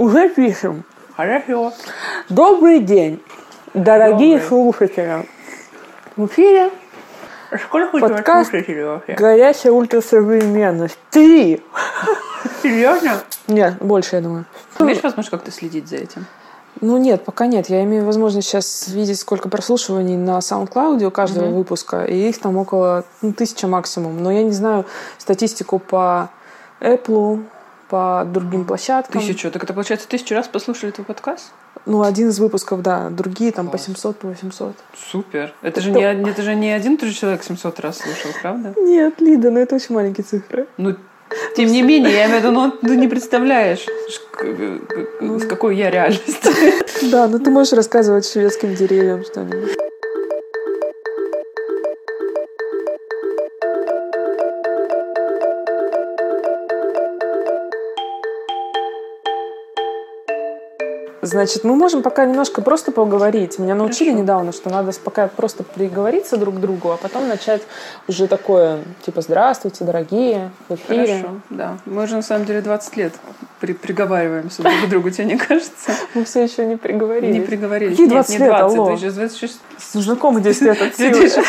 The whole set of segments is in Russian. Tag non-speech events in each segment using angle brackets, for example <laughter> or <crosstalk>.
Уже пишем. Хорошо. Добрый день, дорогие Добрый. слушатели. В эфире Сколько у тебя слушателей вообще? горячая ультрасовременность. Три. Серьезно? Нет, больше, я думаю. Имеешь возможность как-то следить за этим? Ну нет, пока нет. Я имею возможность сейчас видеть, сколько прослушиваний на SoundCloud у каждого Мгм. выпуска, и их там около ну, тысяча максимум. Но я не знаю статистику по Apple, по другим площадкам. Тысячу. Так это получается тысячу раз послушали твой подкаст? Ну, один из выпусков, да. Другие там по Класс. 700, по 800. Супер. Это же, не, это же не один и тот же человек 700 раз слушал, правда? Нет, Лида, ну это очень маленькие цифры. Ну, тем не менее, я имею в виду, ну, ты не представляешь, в какой я реальности. Да, ну ты можешь рассказывать шведским деревьям что-нибудь. Значит, мы можем пока немножко просто поговорить. Меня научили Хорошо. недавно, что надо пока просто приговориться друг к другу, а потом начать уже такое, типа, здравствуйте, дорогие, в эфире. Хорошо, да. Мы уже на самом деле 20 лет при, приговариваемся друг к другу, тебе не кажется? Мы все еще не приговорились. Не приговорились. Какие Нет, 20 не лет, 20, алло? ты сейчас 26 Знакомы 10 лет от. 2006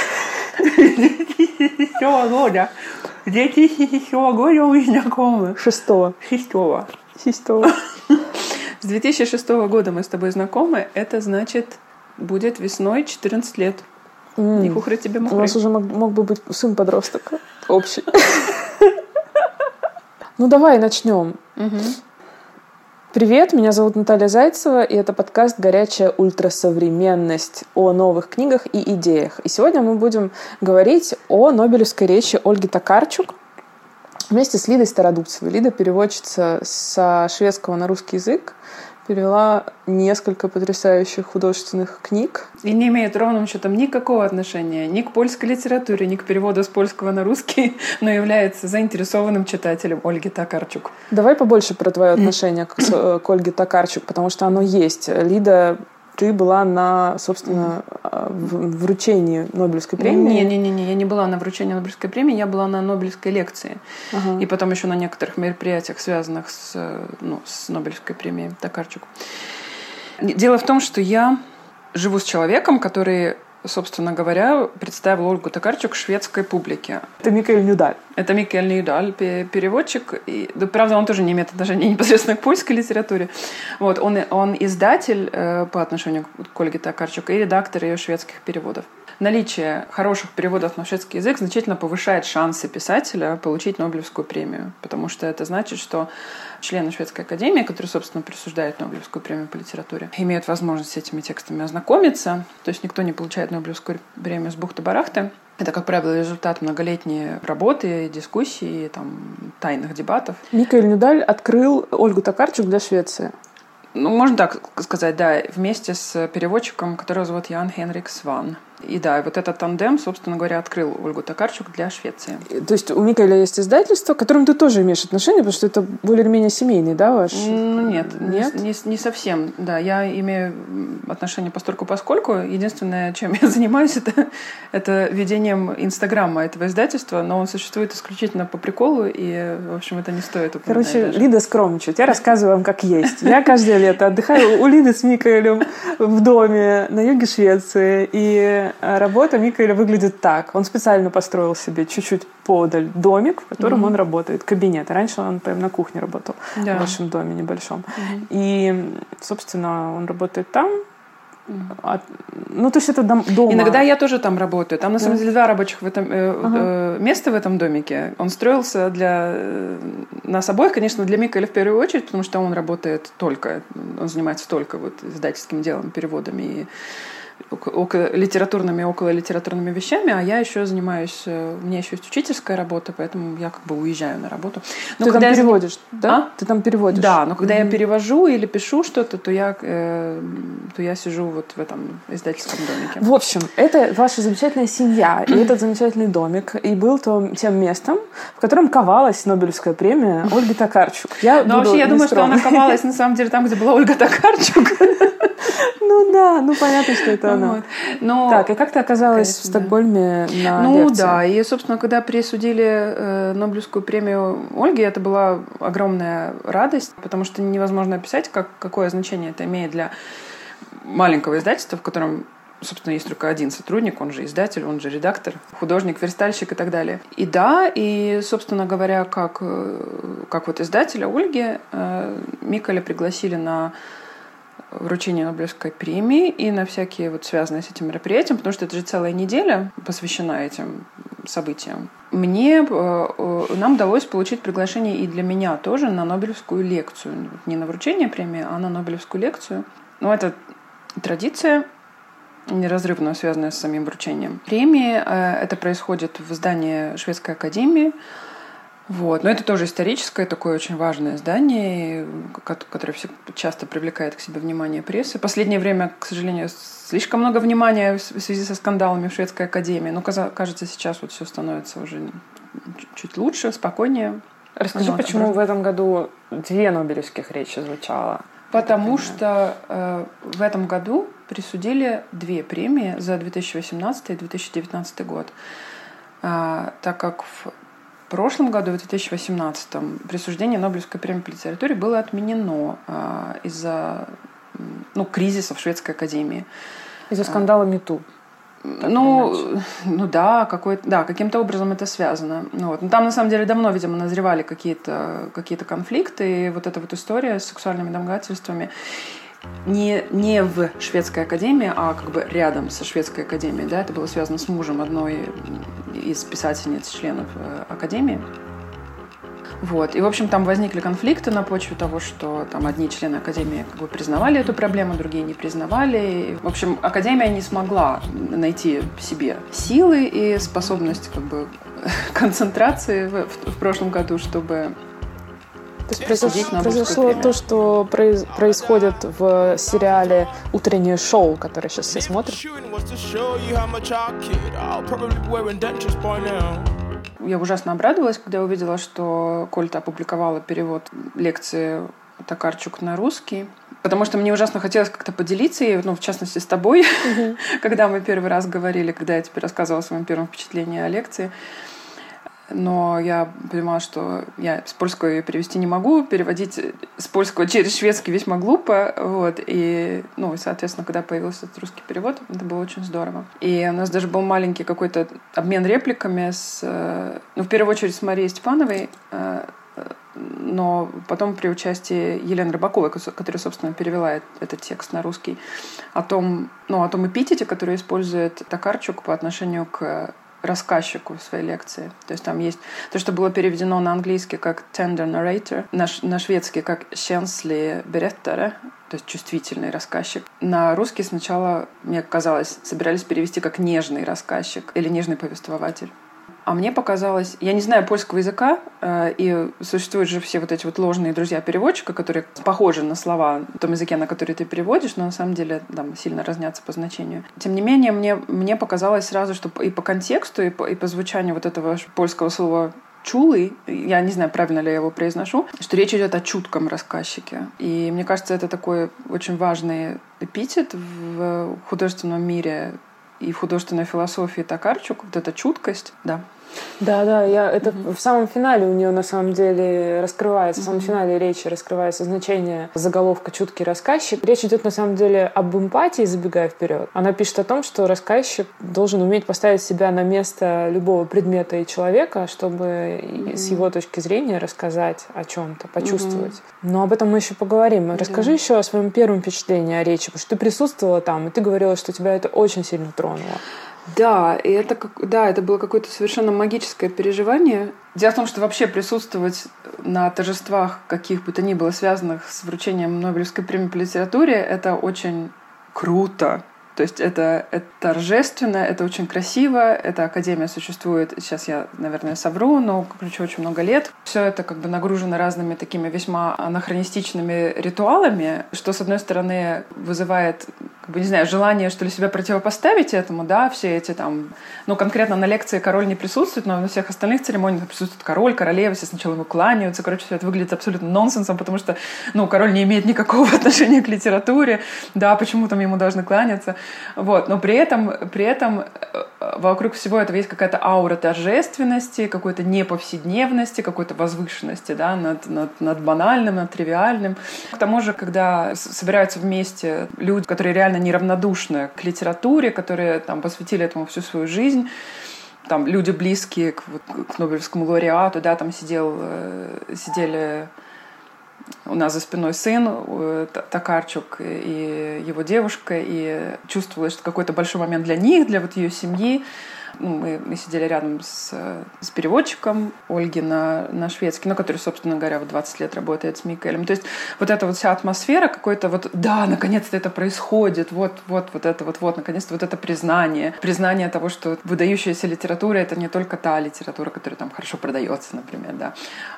года. 2006 года мы знакомы. Шестого. Шестого. Шестого. С 2006 года мы с тобой знакомы. Это значит, будет весной 14 лет. М. Не хухры тебе У мухры. нас уже мог, мог бы быть сын подросток общий. Ну давай начнем. Привет, меня зовут Наталья Зайцева, и это подкаст «Горячая ультрасовременность» о новых книгах и идеях. И сегодня мы будем говорить о Нобелевской речи Ольги Токарчук вместе с Лидой Стародубцевой. Лида переводчица со шведского на русский язык, перевела несколько потрясающих художественных книг. И не имеет ровным счетом никакого отношения ни к польской литературе, ни к переводу с польского на русский, <laughs> но является заинтересованным читателем Ольги Токарчук. Давай побольше про твое отношение к, э, к Ольге Токарчук, потому что оно есть. Лида, ты была на, собственно, в- вручении Нобелевской премии. Не-не-не, я не была на вручении Нобелевской премии, я была на Нобелевской лекции. Ага. И потом еще на некоторых мероприятиях, связанных с, ну, с Нобелевской премией Токарчук. Дело в том, что я живу с человеком, который, собственно говоря, представил Ольгу Токарчук шведской публике. Это Микаэль Нюдаль. Это Микель Нейдаль, пе- переводчик. И, да, правда, он тоже не имеет отношения <laughs> непосредственно к польской литературе. Вот, он, он издатель э, по отношению к Ольге Токарчук и редактор ее шведских переводов. Наличие хороших переводов на шведский язык значительно повышает шансы писателя получить Нобелевскую премию, потому что это значит, что члены Шведской академии, которые, собственно, присуждают Нобелевскую премию по литературе, имеют возможность с этими текстами ознакомиться. То есть никто не получает Нобелевскую премию с бухты-барахты. Это, как правило, результат многолетней работы, дискуссий, там, тайных дебатов. Микаэль Нюдаль открыл Ольгу Токарчук для Швеции. Ну, можно так сказать, да, вместе с переводчиком, которого зовут Ян Хенрик Сван. И да, и вот этот тандем, собственно говоря, открыл Ольгу Токарчук для Швеции. То есть у Микаэля есть издательство, к которому ты тоже имеешь отношение, потому что это более-менее семейный, да, ваш? Ну, нет, не- Нет? Не, не совсем. Да, я имею отношение постольку поскольку. Единственное, чем <laughs> я занимаюсь, это, это ведением инстаграма этого издательства, но он существует исключительно по приколу, и, в общем, это не стоит упоминать Короче, даже. Лида скромничает. Я рассказываю вам, как есть. Я каждое лето отдыхаю у Лиды с Микаэлем в доме на юге Швеции. И работа Микаэля выглядит так. Он специально построил себе чуть-чуть подаль домик, в котором Мгм. он работает, кабинет. Раньше он прям на кухне работал, Да. в вашем доме небольшом. Мгм. И, собственно, он работает там. А- ну, то есть это дом, дома. Иногда я тоже там работаю. Там на самом деле два рабочих в этом, э, Ага. э, места в этом домике. Он строился для э, нас обоих, конечно, для Микаэля в первую очередь, потому что он работает только, он занимается только вот издательским делом, переводами и около литературными, около литературными вещами, а я еще занимаюсь, э, у меня еще есть учительская работа, поэтому я как бы уезжаю на работу. Но Ты там когда я зан- переводишь, да? А? Ты там переводишь? Да, но когда я Мгм. перевожу или пишу что-то, то я, э, то я сижу вот в этом издательском домике. В общем, это ваша замечательная семья, и <clears throat> этот замечательный домик, и был то, тем местом, в котором ковалась Нобелевская премия Ольги Токарчук. Я Но вообще, я думаю, что она ковалась на самом деле там, где была Ольга Токарчук. <laughs> Ну да, ну понятно, что это Вот. Но... Так, и как ты оказалась Конечно, в Стокгольме да. на Ну лекции? да, и, собственно, когда присудили э, Нобелевскую премию Ольге, это была огромная радость, потому что невозможно описать, как, какое значение это имеет для маленького издательства, в котором собственно, есть только один сотрудник, он же издатель, он же редактор, художник, верстальщик и так далее. И да, и, собственно говоря, как, э, как вот издателя Ольги, э, Миколя пригласили на вручение Нобелевской премии и на всякие вот связанные с этим мероприятием, потому что это же целая неделя посвящена этим событиям. Мне, э, нам удалось получить приглашение и для меня тоже на Нобелевскую лекцию. Не на вручение премии, а на Нобелевскую лекцию. Но это традиция, неразрывно связанная с самим вручением премии. Э, это происходит в здании Шведской академии. Вот. Но это тоже историческое, такое очень важное здание, которое часто привлекает к себе внимание прессы. Последнее время, к сожалению, слишком много внимания в связи со скандалами в Шведской академии. Но кажется, сейчас вот все становится уже чуть лучше, спокойнее. Расскажи, ну, почему в этом году две Нобелевских речи звучало? Потому что э, в этом году присудили две премии за 2018 и 2019 год. Э, так как в прошлом году, в 2018, присуждение Нобелевской премии по литературе было отменено э, из-за ну, кризиса в Шведской академии. Из-за скандала МИТУ. Ну, ну да, какой да, каким-то образом это связано. Ну, вот. Но там на самом деле давно, видимо, назревали какие-то какие конфликты, и вот эта вот история с сексуальными домогательствами не, не в шведской академии, а как бы рядом со шведской академией. Да? Это было связано с мужем одной из писательниц, членов э, академии. Вот. И, в общем, там возникли конфликты на почве того, что там одни члены Академии как бы признавали эту проблему, другие не признавали. В общем, Академия не смогла найти в себе силы и способность как бы <laughs> концентрации в, в, в прошлом году, чтобы то есть произош... произошло то, что произ... происходит в сериале «Утреннее шоу», которое сейчас все смотрят. Я ужасно обрадовалась, когда увидела, что Кольта опубликовала перевод лекции Токарчук на русский. Потому что мне ужасно хотелось как-то поделиться, и, ну, в частности, с тобой, uh-huh. <laughs> когда мы первый раз говорили, когда я тебе рассказывала о своем первом впечатлении о лекции но я понимала, что я с польского ее перевести не могу, переводить с польского через шведский весьма глупо, вот, и, ну, и, соответственно, когда появился этот русский перевод, это было очень здорово. И у нас даже был маленький какой-то обмен репликами с, э, ну, в первую очередь с Марией Степановой, э, но потом при участии Елены Рыбаковой, которая, собственно, перевела этот текст на русский, о том, ну, о том эпитете, который использует Токарчук по отношению к рассказчику своей лекции. То есть там есть то, что было переведено на английский как tender narrator, на, на шведский как känslig berättare, то есть чувствительный рассказчик. На русский сначала, мне казалось, собирались перевести как нежный рассказчик или нежный повествователь. А мне показалось, я не знаю польского языка, э, и существуют же все вот эти вот ложные друзья переводчика, которые похожи на слова в том языке, на который ты переводишь, но на самом деле там сильно разнятся по значению. Тем не менее, мне, мне показалось сразу, что и по контексту, и по, и по звучанию вот этого польского слова чулый, я не знаю, правильно ли я его произношу, что речь идет о чутком рассказчике. И мне кажется, это такой очень важный эпитет в художественном мире и в художественной философии Токарчук, вот эта чуткость, да. Да, да, я это mm-hmm. в самом финале у нее на самом деле раскрывается, mm-hmm. в самом финале речи раскрывается значение заголовка «Чуткий рассказчик». Речь идет на самом деле об эмпатии, забегая вперед. Она пишет о том, что рассказчик должен уметь поставить себя на место любого предмета и человека, чтобы mm-hmm. с его точки зрения рассказать о чем-то, почувствовать. Mm-hmm. Но об этом мы еще поговорим. Расскажи mm-hmm. еще о своем первом впечатлении о речи, потому что ты присутствовала там, и ты говорила, что тебя это очень сильно тронуло. Да, и это, да, это было какое-то совершенно магическое переживание. Дело в том, что вообще присутствовать на торжествах, каких бы то ни было связанных с вручением Нобелевской премии по литературе, это очень круто. То есть это, это торжественно, это очень красиво, эта академия существует, сейчас я, наверное, совру, но, короче, очень много лет. Все это как бы нагружено разными такими весьма анахронистичными ритуалами, что, с одной стороны, вызывает как бы, не знаю, желание, что ли, себя противопоставить этому, да, все эти там, ну, конкретно на лекции король не присутствует, но на всех остальных церемониях присутствует король, королева, все сначала ему кланяются, короче, все это выглядит абсолютно нонсенсом, потому что, ну, король не имеет никакого <laughs> отношения к литературе, да, почему там ему должны кланяться, вот, но при этом, при этом э, вокруг всего этого есть какая-то аура торжественности, какой-то неповседневности, какой-то возвышенности, да, над, над, над банальным, над тривиальным. К тому же, когда собираются вместе люди, которые реально неравнодушны к литературе, которые там посвятили этому всю свою жизнь, там люди близкие к, к Нобелевскому лауреату, да, там сидел, э, сидели у нас за спиной сын э, Токарчук и его девушка, и чувствовалось, что какой-то большой момент для них, для вот ее семьи. Ну, мы, мы сидели рядом с, с переводчиком Ольги на, на шведский, ну, который, собственно говоря, вот 20 лет работает с Микаэлем. То есть вот эта вот вся атмосфера какой-то вот, да, наконец-то это происходит, вот, вот, вот это вот, вот, наконец-то вот это признание. Признание того, что выдающаяся литература — это не только та литература, которая там хорошо продается, например, да.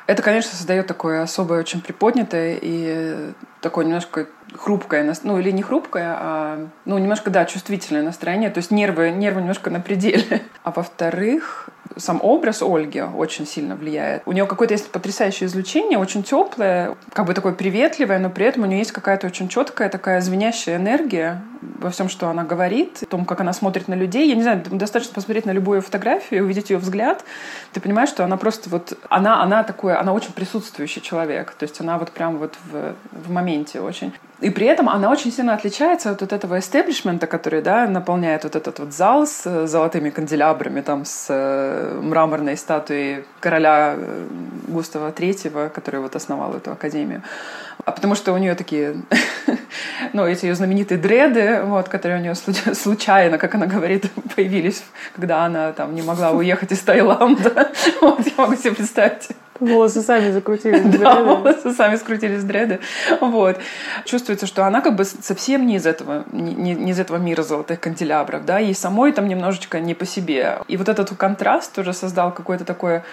Это, конечно, создает такое особое, очень приподнятое и такое немножко хрупкое, ну или не хрупкое, а ну немножко, да, чувствительное настроение, то есть нервы, нервы немножко на пределе. <laughs> А во-вторых, сам образ Ольги очень сильно влияет. У нее какое-то есть потрясающее излучение, очень теплое, как бы такое приветливое, но при этом у нее есть какая-то очень четкая такая звенящая энергия во всем, что она говорит, в том, как она смотрит на людей. Я не знаю, достаточно посмотреть на любую фотографию, увидеть ее взгляд, ты понимаешь, что она просто вот, она, она такое, она очень присутствующий человек, то есть она вот прям вот в, в моменте очень. И при этом она очень сильно отличается от вот этого эстеблишмента, который, да, наполняет вот этот вот зал с э, золотыми канделябрами, там, с э, мраморной статуей короля э, Густава Третьего, который вот основал эту академию. А потому что у нее такие, <laughs> ну, эти ее знаменитые дреды, вот, которые у нее случайно, как она говорит, <laughs> появились, когда она там не могла уехать из Таиланда. <laughs> Вот, я могу себе представить Волосы сами закрутились Да, волосы сами скрутились дреды. Вот. Чувствуется, что она как бы совсем не из этого, не, не из этого мира золотых канделябров, да, и самой там немножечко не по себе. И вот этот контраст тоже создал какое-то такое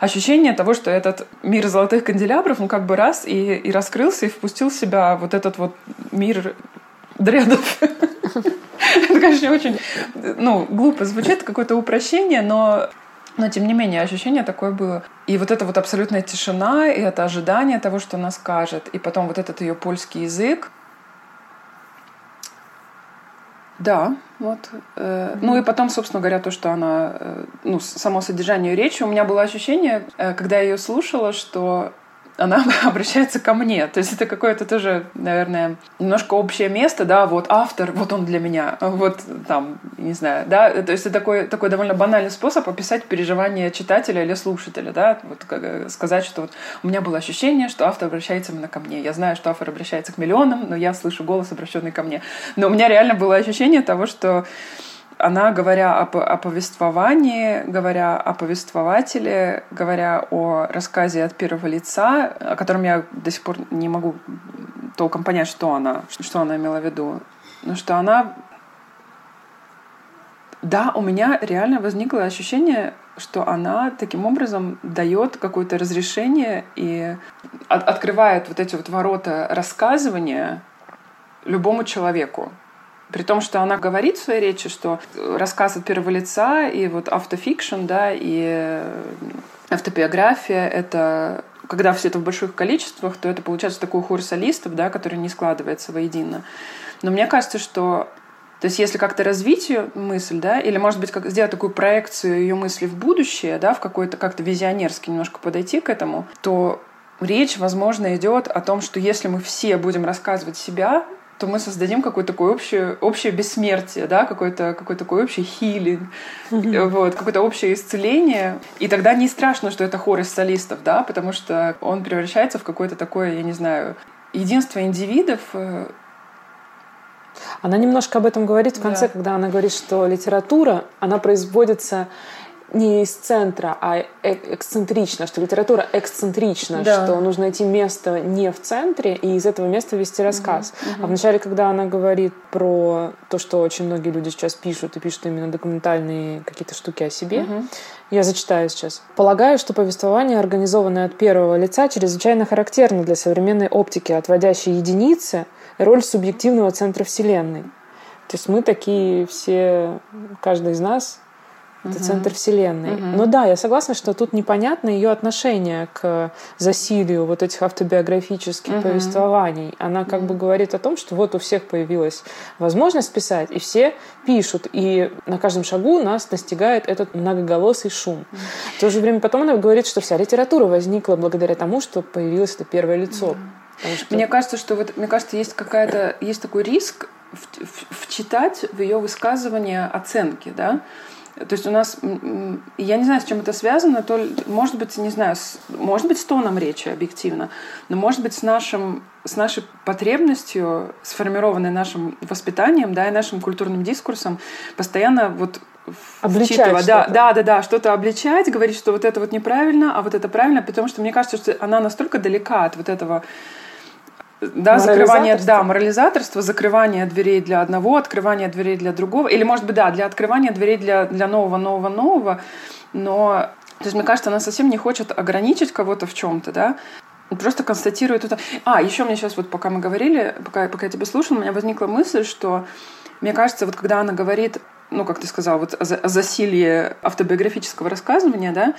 ощущение того, что этот мир золотых канделябров, он как бы раз и, и раскрылся, и впустил в себя вот этот вот мир дредов. Это, конечно, очень ну, глупо звучит, какое-то упрощение, но но, тем не менее, ощущение такое было. И вот эта вот абсолютная тишина, и это ожидание того, что она скажет, и потом вот этот ее польский язык. Да, вот. Mm-hmm. Ну и потом, собственно говоря, то, что она, э, ну, само содержание речи, у меня было ощущение, э, когда я ее слушала, что она <laughs> обращается ко мне. То есть это какое-то тоже, наверное, немножко общее место, да, вот автор, вот он для меня, вот там, не знаю, да, то есть это такой, такой довольно банальный способ описать переживания читателя или слушателя, да, вот как, э, сказать, что вот у меня было ощущение, что автор обращается именно ко мне. Я знаю, что автор обращается к миллионам, но я слышу голос, обращенный ко мне. Но у меня реально было ощущение того, что она, говоря о, о повествовании, говоря о повествователе, говоря о рассказе от первого лица, о котором я до сих пор не могу толком понять, что она, что она имела в виду, но что она... Да, у меня реально возникло ощущение, что она таким образом дает какое-то разрешение и от, открывает вот эти вот ворота рассказывания любому человеку. При том, что она говорит в своей речи, что рассказ от первого лица и вот автофикшн, да, и автобиография — это когда все это в больших количествах, то это получается такой хор солистов, да, который не складывается воедино. Но мне кажется, что то есть если как-то развить ее мысль, да, или, может быть, как сделать такую проекцию ее мысли в будущее, да, в какой-то как-то визионерски немножко подойти к этому, то речь, возможно, идет о том, что если мы все будем рассказывать себя, то мы создадим какое-то такое общее, общее бессмертие, да, какой-то какой такой общий хилинг, mm-hmm. вот, какое-то общее исцеление. И тогда не страшно, что это хор из солистов, да, потому что он превращается в какое-то такое, я не знаю, единство индивидов, э, она немножко об этом говорит в конце, да. когда она говорит, что литература, она производится не из центра, а эксцентрично, что литература эксцентрична, да. что нужно найти место не в центре и из этого места вести рассказ. Угу, угу. А вначале, когда она говорит про то, что очень многие люди сейчас пишут, и пишут именно документальные какие-то штуки о себе, угу. я зачитаю сейчас. Полагаю, что повествование, организованное от первого лица, чрезвычайно характерно для современной оптики, отводящей единицы роль субъективного центра Вселенной. То есть мы такие все, каждый из нас это угу. центр Вселенной. Угу. Но да, я согласна, что тут непонятно ее отношение к засилию вот этих автобиографических угу. повествований. Она как бы говорит о том, что вот у всех появилась возможность писать, и все пишут, и на каждом шагу нас настигает этот многоголосый шум. Угу. В то же время потом она говорит, что вся литература возникла благодаря тому, что появилось это первое лицо. Угу. Что... Мне кажется, что вот мне кажется, есть какая-то есть такой риск вчитать в ее высказывание оценки, да. То есть у нас, я не знаю, с чем это связано, то, может быть, не знаю, с, может быть, с тоном речи объективно, но может быть с нашим с нашей потребностью, сформированной нашим воспитанием, да, и нашим культурным дискурсом, постоянно вот обличать да, да, да, да, что-то обличать, говорить, что вот это вот неправильно, а вот это правильно, потому что мне кажется, что она настолько далека от вот этого да, закрывание, да, морализаторство, закрывание дверей для одного, открывание дверей для другого, или, может быть, да, для открывания дверей для, для нового, нового, нового, но, то есть, мне кажется, она совсем не хочет ограничить кого-то в чем-то, да, просто констатирует это. А, еще мне сейчас вот, пока мы говорили, пока, пока я тебя слушала, у меня возникла мысль, что, мне кажется, вот когда она говорит, ну, как ты сказал, вот о, засилии автобиографического рассказывания, да,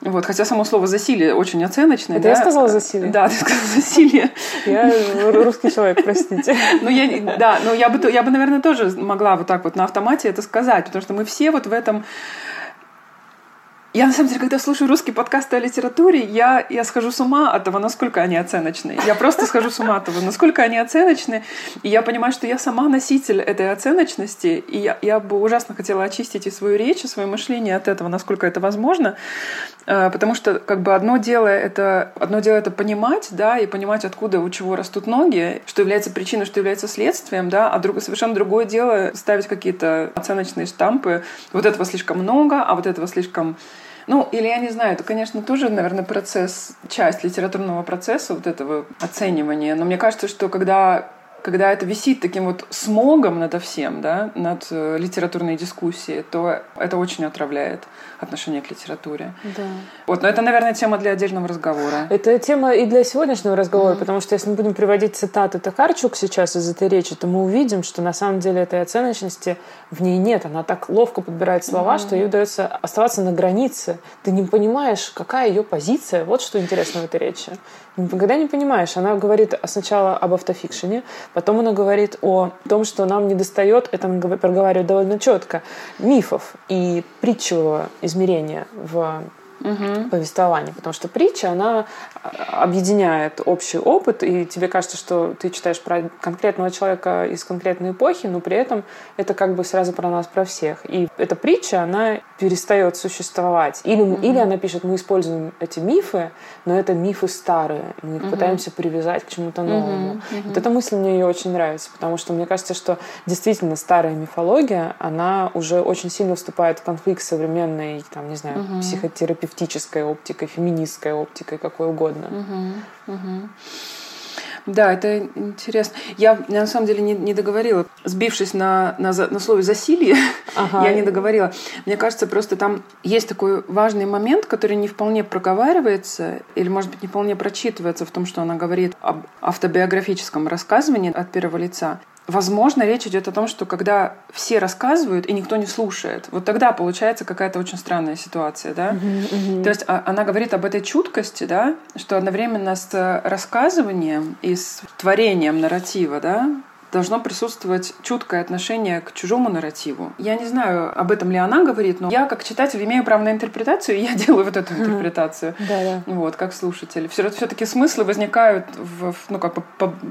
вот, хотя само слово «засилие» очень оценочное. Это да? я сказала «засилие»? Да, ты сказала «засилие». Я русский человек, простите. <laughs> Ну, я, да, но я бы, я бы, наверное, тоже могла вот так вот на автомате это сказать, потому что мы все вот в этом я, на самом деле, когда слушаю русские подкасты о литературе, я, я схожу с ума от того, насколько они оценочные. Я просто схожу с ума от того, насколько они оценочны. И я понимаю, что я сама носитель этой оценочности, и я, я бы ужасно хотела очистить и свою речь, и свое мышление от этого, насколько это возможно. Э, потому что как бы одно дело это, одно дело это понимать, да, и понимать, откуда у чего растут ноги, что является причиной, что является следствием, да, а друг, совершенно другое дело ставить какие-то оценочные штампы. Вот этого слишком много, а вот этого слишком ну, или я не знаю, это, конечно, тоже, наверное, процесс, часть литературного процесса вот этого оценивания. Но мне кажется, что когда когда это висит таким вот смогом над всем, да, над э, литературной дискуссией, то это очень отравляет отношение к литературе. Да. Вот, но это, наверное, тема для отдельного разговора. Это тема и для сегодняшнего разговора, mm-hmm. потому что если мы будем приводить цитаты Токарчук сейчас из этой речи, то мы увидим, что на самом деле этой оценочности в ней нет. Она так ловко подбирает слова, mm-hmm. что ей удается оставаться на границе. Ты не понимаешь, какая ее позиция. Вот что интересно в этой речи. Никогда не понимаешь. Она говорит сначала об автофикшене, потом она говорит о том, что нам не достает, это она проговаривает довольно четко, мифов и притчевого измерения в угу. повествования. Потому что притча, она а, объединяет общий опыт, и тебе кажется, что ты читаешь про конкретного человека из конкретной эпохи, но при этом это как бы сразу про нас, про всех. И эта притча, она перестает существовать. Или, угу. или она пишет, мы используем эти мифы, но это мифы старые, мы их угу. пытаемся привязать к чему-то новому. Угу. Вот эта мысль мне ее очень нравится, потому что мне кажется, что действительно старая мифология, она уже очень сильно вступает в конфликт с современной, там, не знаю, угу. психотерапевтической терапевтической оптикой, феминистской оптикой, какой угодно. Угу, угу. Да, это интересно. Я, я на самом деле не, не договорила. Сбившись на, на, на слове «засилье», ага. <laughs> я не договорила. Мне кажется, просто там есть такой важный момент, который не вполне проговаривается или, может быть, не вполне прочитывается в том, что она говорит об автобиографическом рассказывании от первого лица. Возможно, речь идет о том, что когда все рассказывают и никто не слушает, вот тогда получается какая-то очень странная ситуация, да. Uh-huh, uh-huh. То есть а, она говорит об этой чуткости, да, что одновременно с рассказыванием и с творением нарратива, да, должно присутствовать чуткое отношение к чужому нарративу. Я не знаю, об этом ли она говорит, но я как читатель имею право на интерпретацию, и я <laughs> делаю вот эту интерпретацию. Да, да. Вот, как слушатель. Все-таки смыслы возникают, в, ну, как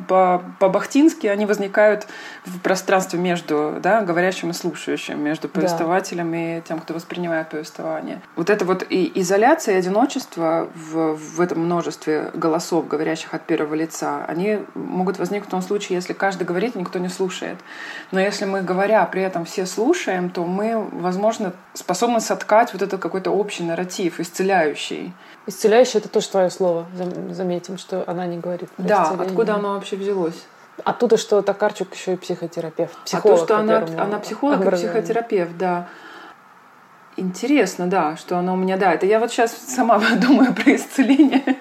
по-бахтински, они возникают в пространстве между да, говорящим и слушающим, между повествователем да. и тем, кто воспринимает повествование. Вот это вот и изоляция, и одиночество в, в этом множестве голосов, говорящих от первого лица, они могут возникнуть в том случае, если каждый говорит говорит, никто не слушает. Но если мы, говоря, при этом все слушаем, то мы, возможно, способны соткать вот этот какой-то общий нарратив, исцеляющий. Исцеляющий — это тоже твое слово, заметим, что она не говорит Да, исцеление. откуда оно вообще взялось? Оттуда, что Токарчук еще и психотерапевт. Психолог, а то, что она, она психолог и психотерапевт, да. Интересно, да, что она у меня, да, это я вот сейчас сама <laughs> думаю про исцеление.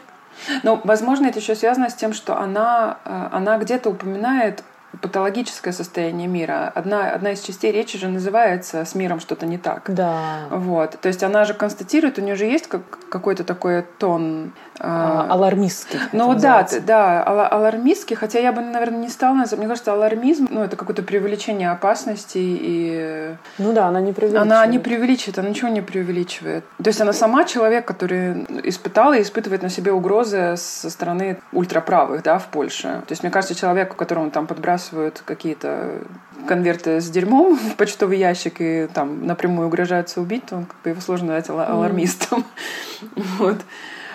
Но, возможно, это еще связано с тем, что она, э, она где-то упоминает патологическое состояние мира. Одна, одна из частей речи же называется «с миром что-то не так». Да. Вот. То есть она же констатирует, у нее же есть как, какой-то такой тон... А, алармистский. Ну да, да, алармистский, хотя я бы, наверное, не стала называть. Мне кажется, алармизм, ну это какое-то преувеличение опасности и... Ну да, она не преувеличивает. Она не преувеличивает, она ничего не преувеличивает. То есть она сама человек, который испытал и испытывает на себе угрозы со стороны ультраправых, да, в Польше. То есть мне кажется, человек, которому там подбрасывают какие-то конверты с дерьмом <laughs> в почтовый ящик и там напрямую угрожаются убить, то он, как бы его сложно назвать алармистом. Mm. <laughs> вот.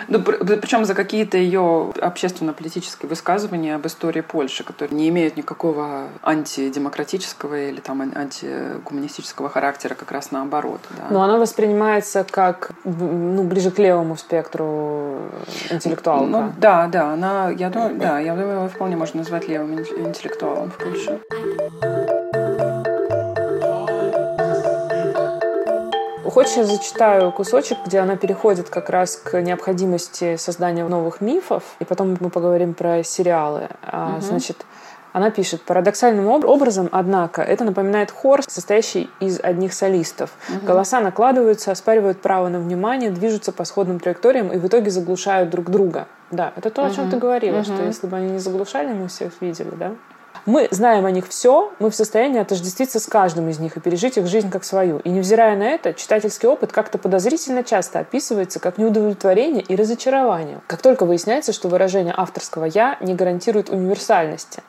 Ну, причем за какие-то ее общественно-политические высказывания об истории Польши, которые не имеют никакого антидемократического или там антигуманистического характера, как раз наоборот. Да. Но она воспринимается как ну, ближе к левому спектру интеллектуалка. Ну, да, да, она, я думаю, да, я думаю, вполне можно назвать левым интеллектуалом в Польше. Хочешь, я зачитаю кусочек, где она переходит как раз к необходимости создания новых мифов, и потом мы поговорим про сериалы. Угу. Значит, она пишет, парадоксальным образом, однако, это напоминает хор, состоящий из одних солистов. Угу. Голоса накладываются, оспаривают право на внимание, движутся по сходным траекториям и в итоге заглушают друг друга. Да, это то, о чем угу. ты говорила, угу. что если бы они не заглушали, мы всех видели, да? Мы знаем о них все, мы в состоянии отождествиться с каждым из них и пережить их жизнь как свою. И невзирая на это, читательский опыт как-то подозрительно часто описывается как неудовлетворение и разочарование. Как только выясняется, что выражение авторского «я» не гарантирует универсальности.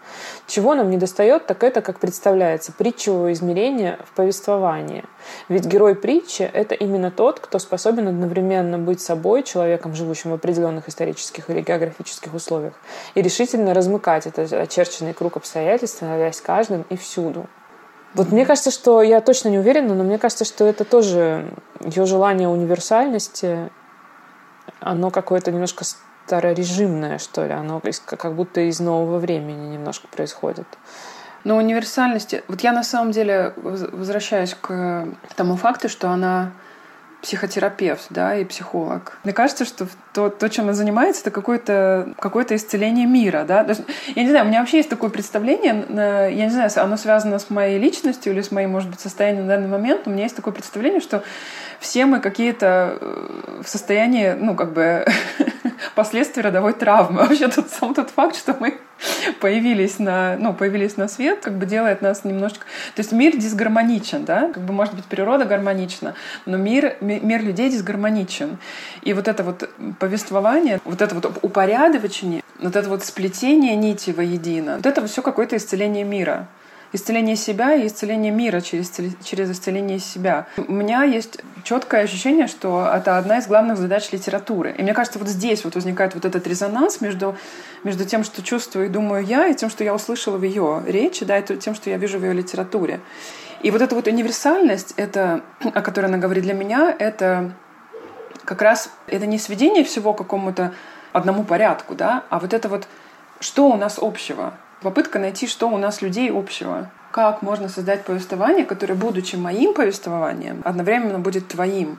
Чего нам не достает, так это, как представляется, притчевого измерения в повествовании. Ведь герой притчи — это именно тот, кто способен одновременно быть собой, человеком, живущим в определенных исторических или географических условиях, и решительно размыкать этот очерченный круг обстоятельств обстоятельств, становясь каждым и всюду. Вот мне кажется, что я точно не уверена, но мне кажется, что это тоже ее желание универсальности, оно какое-то немножко старорежимное, что ли, оно как будто из нового времени немножко происходит. Но универсальности... Вот я на самом деле возвращаюсь к тому факту, что она психотерапевт, да, и психолог. Мне кажется, что то, то чем он занимается, это какое-то какое исцеление мира, да. Есть, я не знаю, у меня вообще есть такое представление, я не знаю, оно связано с моей личностью или с моим, может быть, состоянием на данный момент, у меня есть такое представление, что все мы какие-то э, в состоянии, ну, как бы <laughs> последствия родовой травмы. <laughs> Вообще тот сам тот факт, что мы появились на, ну, появились на свет, как бы делает нас немножечко... То есть мир дисгармоничен, да? Как бы, может быть, природа гармонична, но мир, мир людей дисгармоничен. И вот это вот повествование, вот это вот упорядочение, вот это вот сплетение нити воедино, вот это все какое-то исцеление мира исцеление себя и исцеление мира через, через исцеление себя. У меня есть четкое ощущение, что это одна из главных задач литературы. И мне кажется, вот здесь вот возникает вот этот резонанс между, между тем, что чувствую и думаю я, и тем, что я услышала в ее речи, да, и тем, что я вижу в ее литературе. И вот эта вот универсальность, это, о которой она говорит для меня, это как раз это не сведение всего к какому-то одному порядку, да, а вот это вот что у нас общего, попытка найти, что у нас людей общего. Как можно создать повествование, которое, будучи моим повествованием, одновременно будет твоим,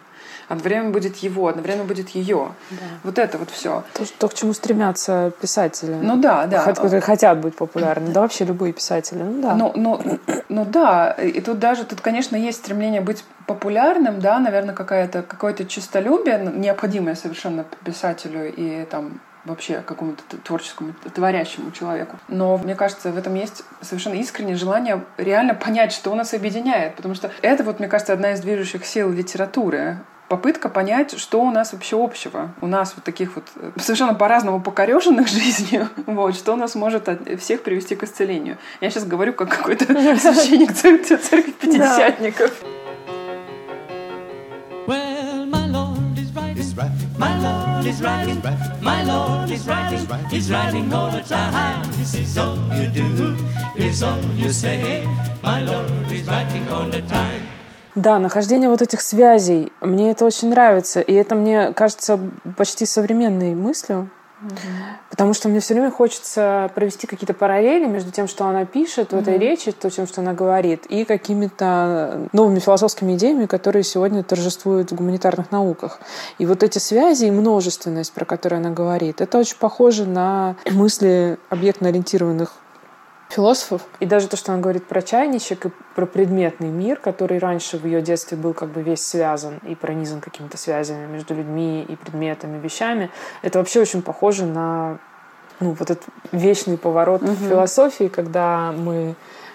одновременно будет его, одновременно будет ее. Да. Вот это вот все. То, то, к чему стремятся писатели. Ну да, да. Которые хотят быть популярными. Да, вообще любые писатели. Ну да. Ну, ну, ну да. И тут даже, тут, конечно, есть стремление быть популярным, да, наверное, какая-то, какое-то честолюбие, необходимое совершенно писателю и там вообще какому-то творческому, творящему человеку. Но мне кажется, в этом есть совершенно искреннее желание реально понять, что нас объединяет. Потому что это, вот, мне кажется, одна из движущих сил литературы попытка понять, что у нас вообще общего. У нас вот таких вот э, совершенно по-разному покореженных <laughs> жизнью, вот, что нас может всех привести к исцелению. Я сейчас говорю как какой-то <laughs> священник церкви пятидесятников. Lord is writing, my Lord is writing, He's writing all the time. This is all you do, is all you say. My Lord is writing all the time. Да, нахождение вот этих связей, мне это очень нравится, и это мне кажется почти современной мыслью, Потому что мне все время хочется провести какие-то параллели между тем, что она пишет в этой речи, то, тем, что она говорит, и какими-то новыми философскими идеями, которые сегодня торжествуют в гуманитарных науках. И вот эти связи и множественность, про которые она говорит, это очень похоже на мысли объектно-ориентированных философов. И даже то, что она говорит про чайничек и про предметный мир, который раньше в ее детстве был как бы весь связан и пронизан какими-то связями между людьми и предметами, вещами, это вообще очень похоже на ну, вот этот вечный поворот угу. в философии, когда мы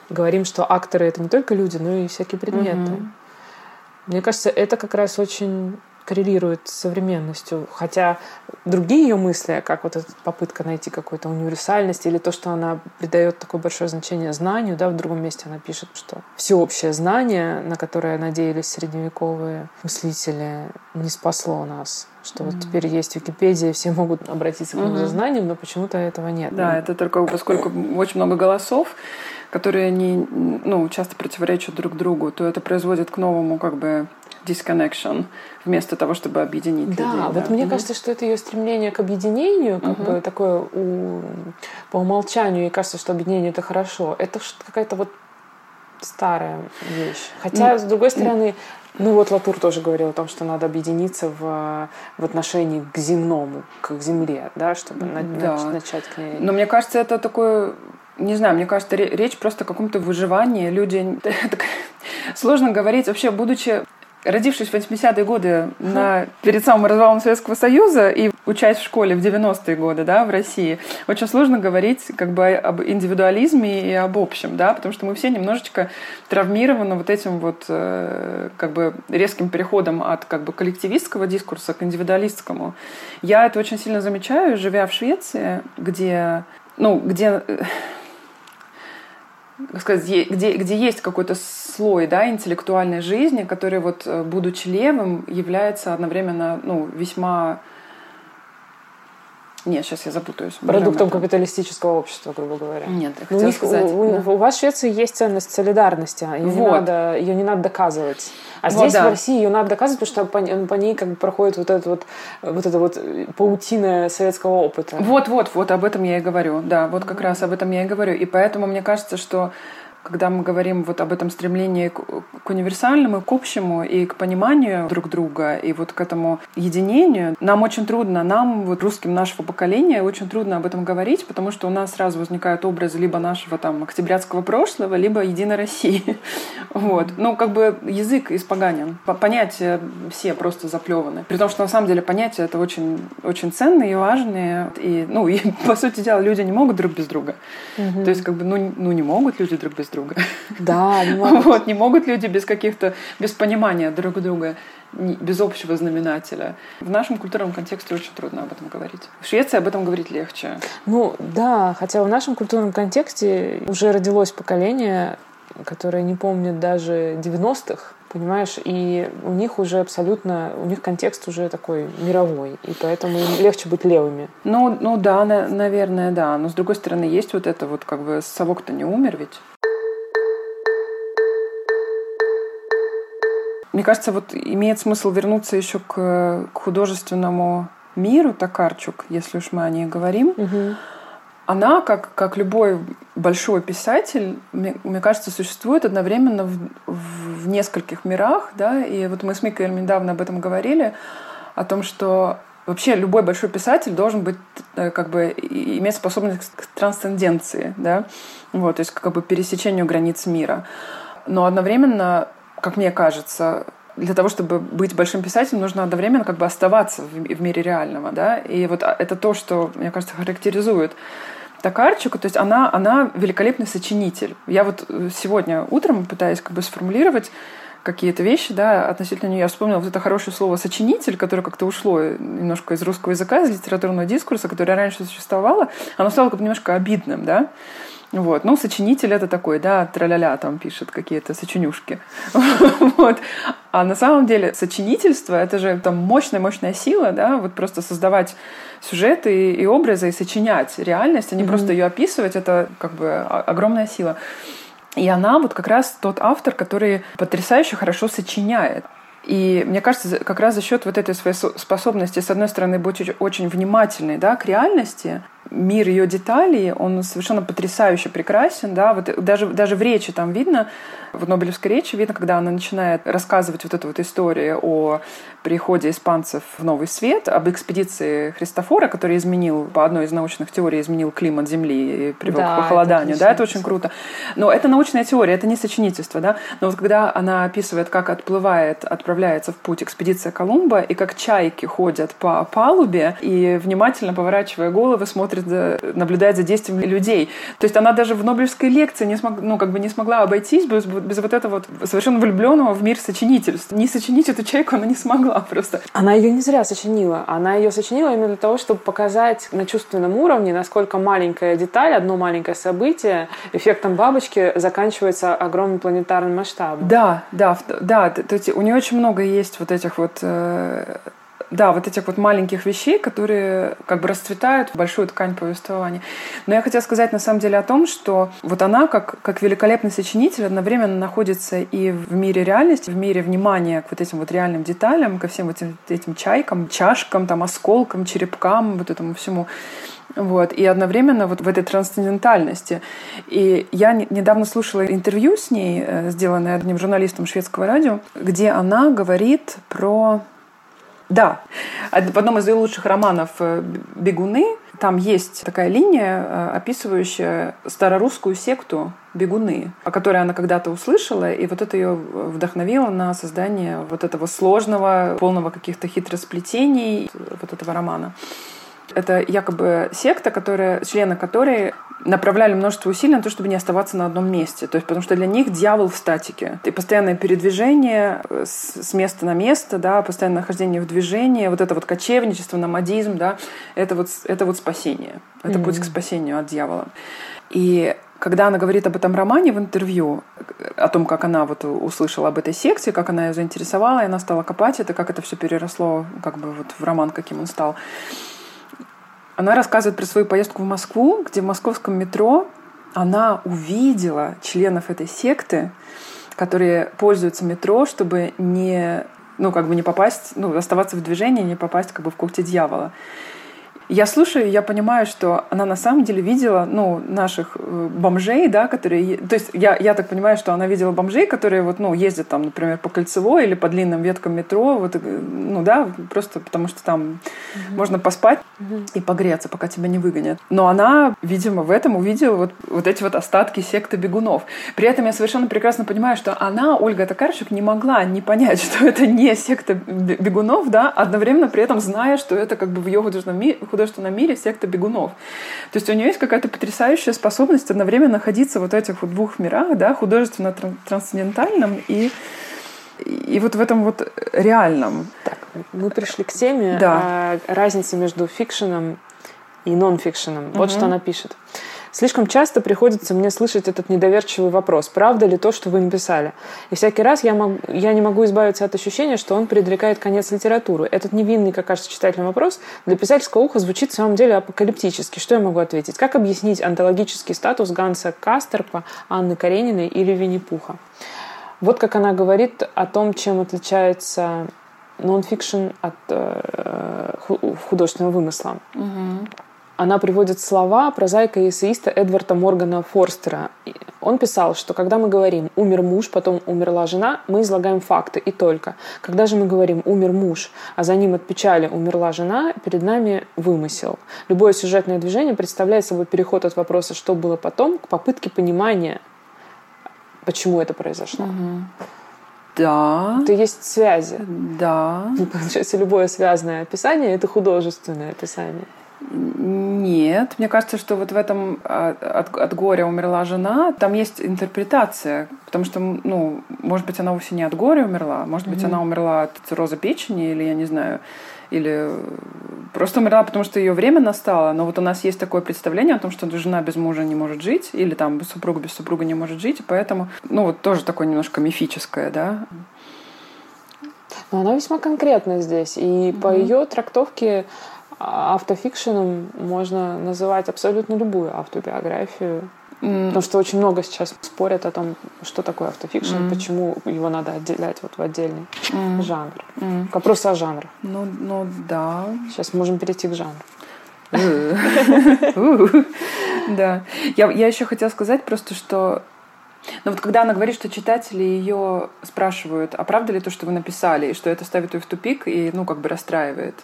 говорим, что акторы это не только люди, но и всякие предметы. Угу. Мне кажется, это как раз очень коррелирует с современностью. Хотя другие ее мысли, как вот эта попытка найти какую-то универсальность или то, что она придает такое большое значение знанию, да, в другом месте она пишет, что всеобщее знание, на которое надеялись средневековые мыслители, не спасло нас. Что mm-hmm. вот теперь есть Википедия, все могут обратиться к нему mm-hmm. за знанием, но почему-то этого нет. Да, это только поскольку очень много голосов, которые не, ну, часто противоречат друг другу, то это производит к новому как бы disconnection вместо того, чтобы объединить да, людей. Вот да, вот мне кажется, что это ее стремление к объединению, как угу. бы такое у, по умолчанию, ей кажется, что объединение это хорошо. Это какая-то вот старая вещь. Хотя, с другой стороны, ну вот Латур тоже говорил о том, что надо объединиться в, в отношении к земному, к земле, да, чтобы да. начать к ней. Но мне кажется, это такое не знаю, мне кажется, речь просто о каком-то выживании. Люди... <laughs> Сложно говорить, вообще, будучи Родившись в 80-е годы на, перед самым развалом Советского Союза и учась в школе в 90-е годы да, в России, очень сложно говорить как бы об индивидуализме и об общем, да, потому что мы все немножечко травмированы вот этим вот э, как бы резким переходом от как бы коллективистского дискурса к индивидуалистскому. Я это очень сильно замечаю, живя в Швеции, где, ну, где э, как сказать, где, где есть какой-то слой да, интеллектуальной жизни, который, вот, э, будучи левым, является одновременно ну, весьма нет, сейчас я запутаюсь. Продуктом капиталистического общества, грубо говоря. Нет, я хотела у них, сказать. У, да. у вас в Швеции есть ценность солидарности. Ее, вот. не надо, ее не надо доказывать. А вот, здесь да. в России ее надо доказывать, потому что по, по ней как бы проходит вот это вот, вот это вот паутина советского опыта. Вот, вот, вот об этом я и говорю. Да, вот как mm-hmm. раз об этом я и говорю. И поэтому мне кажется, что когда мы говорим вот об этом стремлении к, к универсальному, к общему и к пониманию друг друга, и вот к этому единению, нам очень трудно, нам, вот русским нашего поколения, очень трудно об этом говорить, потому что у нас сразу возникают образы либо нашего там октябрятского прошлого, либо Единой России. <laughs> Вот. Ну, как бы язык испоганен. Понятия все просто заплеваны. При том, что на самом деле понятия это очень, очень ценные и важные. И, ну, и, <laughs> по сути дела, люди не могут друг без друга. То есть, как бы, ну, ну, не могут люди друг без друга. Да, не могут. <laughs> Вот, не могут люди без каких-то, без понимания друг друга, без общего знаменателя. В нашем культурном контексте очень трудно об этом говорить. В Швеции об этом говорить легче. Ну, да, хотя в нашем культурном контексте уже родилось поколение, которое не помнит даже 90-х, понимаешь, и у них уже абсолютно, у них контекст уже такой мировой, и поэтому им легче быть левыми. Ну, ну да, на, наверное, да, но с другой стороны есть вот это вот как бы совок-то не умер ведь. Мне кажется, вот имеет смысл вернуться еще к, к художественному миру Токарчук, если уж мы о ней говорим. Угу. Она, как, как любой большой писатель, мне, мне кажется, существует одновременно в, в, в нескольких мирах. Да? И вот мы с Микой недавно об этом говорили, о том, что вообще любой большой писатель должен быть э, как бы иметь способность к трансценденции, да, вот, то есть как бы пересечению границ мира. Но одновременно как мне кажется, для того, чтобы быть большим писателем, нужно одновременно как бы оставаться в, мире реального, да, и вот а, это то, что, мне кажется, характеризует Токарчука, то есть она, она великолепный сочинитель. Я вот э, сегодня утром пытаюсь как бы сформулировать какие-то вещи, да, относительно нее. Я вспомнила вот это хорошее слово «сочинитель», которое как-то ушло немножко из русского языка, из литературного дискурса, которое раньше существовало. Оно стало как бы немножко обидным, да. Вот. Ну, сочинитель это такой, да, траля там пишет какие-то сочинюшки. <laughs> вот. А на самом деле сочинительство — это же там мощная-мощная сила, да, вот просто создавать сюжеты и, образы, и сочинять реальность, а не просто ее описывать, это как бы огромная сила. И она вот как раз тот автор, который потрясающе хорошо сочиняет. И мне кажется, как раз за счет вот этой своей способности, с одной стороны, быть очень внимательной да, к реальности, мир ее деталей, он совершенно потрясающе прекрасен, да, вот даже, даже в речи там видно, в Нобелевской речи видно, когда она начинает рассказывать вот эту вот историю о приходе испанцев в Новый Свет, об экспедиции Христофора, который изменил, по одной из научных теорий, изменил климат Земли и привел да, к похолоданию, это да, это очень круто. Но это научная теория, это не сочинительство, да, но вот когда она описывает, как отплывает, отправляется в путь экспедиция Колумба, и как чайки ходят по палубе, и внимательно поворачивая головы, смотрит, наблюдает за действиями людей. То есть она даже в Нобелевской лекции не, смог, ну, как бы не смогла обойтись без, без вот этого вот совершенно влюбленного в мир сочинительства. Не сочинить эту чайку она не смогла просто. Она ее не зря сочинила. Она ее сочинила именно для того, чтобы показать на чувственном уровне, насколько маленькая деталь, одно маленькое событие эффектом бабочки заканчивается огромным планетарным масштабом. Да, да, да. То есть у нее очень много есть вот этих вот э, да, вот этих вот маленьких вещей, которые как бы расцветают в большую ткань повествования. Но я хотела сказать на самом деле о том, что вот она, как, как великолепный сочинитель, одновременно находится и в мире реальности, в мире внимания к вот этим вот реальным деталям, ко всем вот этим, этим чайкам, чашкам, там, осколкам, черепкам, вот этому всему. Вот. И одновременно вот в этой трансцендентальности. И я недавно слушала интервью с ней, э, сделанное одним журналистом шведского радио, где она говорит про да. В одном из ее лучших романов э, «Бегуны» там есть такая линия, э, описывающая старорусскую секту бегуны, о которой она когда-то услышала, и вот это ее вдохновило на создание вот этого сложного, полного каких-то хитросплетений вот этого романа. Это якобы секта, которая, члены которой направляли множество усилий на то, чтобы не оставаться на одном месте. То есть, потому что для них дьявол в статике. И постоянное передвижение э, с места на место, да, постоянное нахождение в движении, вот это вот кочевничество, номадизм, да, это вот, это вот спасение. Это mm-hmm. путь к спасению от дьявола. И когда она говорит об этом романе в интервью, о том, как она вот услышала об этой секции, как она ее заинтересовала, и она стала копать это, как это все переросло как бы вот в роман, каким он стал. Она рассказывает про свою поездку в Москву, где в московском метро она увидела членов этой секты, которые пользуются метро, чтобы не, ну, как бы не попасть, ну, оставаться в движении, не попасть как бы в когти дьявола. Я слушаю, я понимаю, что она на самом деле видела, ну, наших э, бомжей, да, которые... То есть я, я так понимаю, что она видела бомжей, которые вот, ну, ездят там, например, по кольцевой или по длинным веткам метро, вот, э, ну, да, просто потому что там mm-hmm. можно поспать mm-hmm. и погреться, пока тебя не выгонят. Но она, видимо, в этом увидела вот, вот эти вот остатки секты бегунов. При этом я совершенно прекрасно понимаю, что она, Ольга Токарчук, не могла не понять, <laughs> что это не секта бегунов, да, одновременно при этом зная, что это как бы в ее художественном мире, художественном мире секта бегунов. То есть у нее есть какая-то потрясающая способность одновременно находиться вот в этих вот двух мирах, да, художественно-трансцендентальном и и вот в этом вот реальном. Так, мы пришли к теме да. разницы между фикшеном и нон-фикшеном. Вот угу. что она пишет. Слишком часто приходится мне слышать этот недоверчивый вопрос, правда ли то, что вы написали. И всякий раз я, мог, я не могу избавиться от ощущения, что он предрекает конец литературы. Этот невинный, как кажется читателям вопрос, для писательского уха звучит в самом деле апокалиптически. Что я могу ответить? Как объяснить антологический статус Ганса Кастерпа, Анны Карениной или Винни-Пуха? Вот как она говорит о том, чем отличается нон-фикшн от э, художественного вымысла. Угу она приводит слова прозаика и эссеиста Эдварда Моргана Форстера. Он писал, что когда мы говорим «умер муж», потом «умерла жена», мы излагаем факты и только. Когда же мы говорим «умер муж», а за ним от печали «умерла жена», перед нами вымысел. Любое сюжетное движение представляет собой переход от вопроса «что было потом» к попытке понимания, почему это произошло. Угу. Да. Это есть связи. Да. <laughs> Получается, любое связанное описание — это художественное описание. Нет, мне кажется, что вот в этом а, от, от горя умерла жена, там есть интерпретация, потому что, ну, может быть, она вовсе не от горя умерла, может быть, mm-hmm. она умерла от цирроза печени, или я не знаю, или просто умерла, потому что ее время настало. Но вот у нас есть такое представление о том, что жена без мужа не может жить, или там супруга без супруга не может жить, и поэтому, ну, вот тоже такое немножко мифическое, да. Но она весьма конкретна здесь, и mm-hmm. по ее трактовке автофикшеном можно называть абсолютно любую автобиографию. Mm. Потому что очень много сейчас спорят о том, что такое автофикшн, mm. почему его надо отделять вот в отдельный mm. жанр. Mm. Вопрос о жанрах. Ну, ну да. Сейчас можем перейти к жанру. <laughs> Да. Я, я еще хотела сказать просто, что но вот когда она говорит, что читатели ее спрашивают, а правда ли то, что вы написали, и что это ставит ее в тупик и, ну, как бы расстраивает.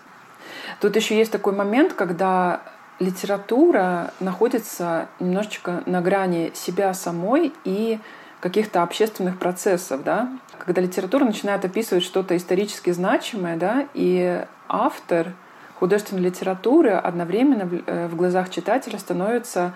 Тут еще есть такой момент, когда литература находится немножечко на грани себя самой и каких-то общественных процессов, да, когда литература начинает описывать что-то исторически значимое, да, и автор художественной литературы одновременно в, э, глазах читателя становится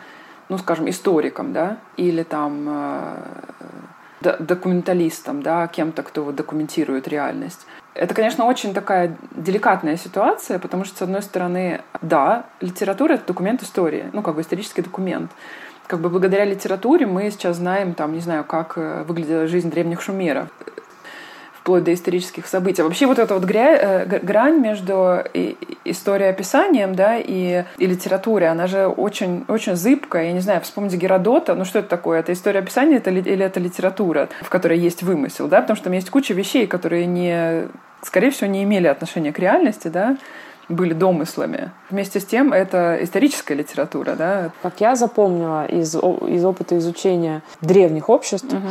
ну, скажем, историком, да, или там э, документалистом, да, кем-то, кто вот документирует реальность. Это, конечно, очень такая деликатная ситуация, потому что, с одной стороны, да, литература — это документ истории, ну, как бы исторический документ. Как бы благодаря литературе мы сейчас знаем, там, не знаю, как э, выглядела жизнь древних шумеров вплоть до исторических событий. Вообще вот эта вот гря... Э, грань между историей описанием да, и, и литературой, она же очень, очень зыбкая. Я не знаю, вспомните Геродота, ну что это такое? Это история описания это, или это литература, в которой есть вымысел, да? Потому что там есть куча вещей, которые не, скорее всего, не имели отношения к реальности, да? были домыслами. Вместе с тем это историческая литература, да. Как я запомнила из, из опыта изучения древних обществ, угу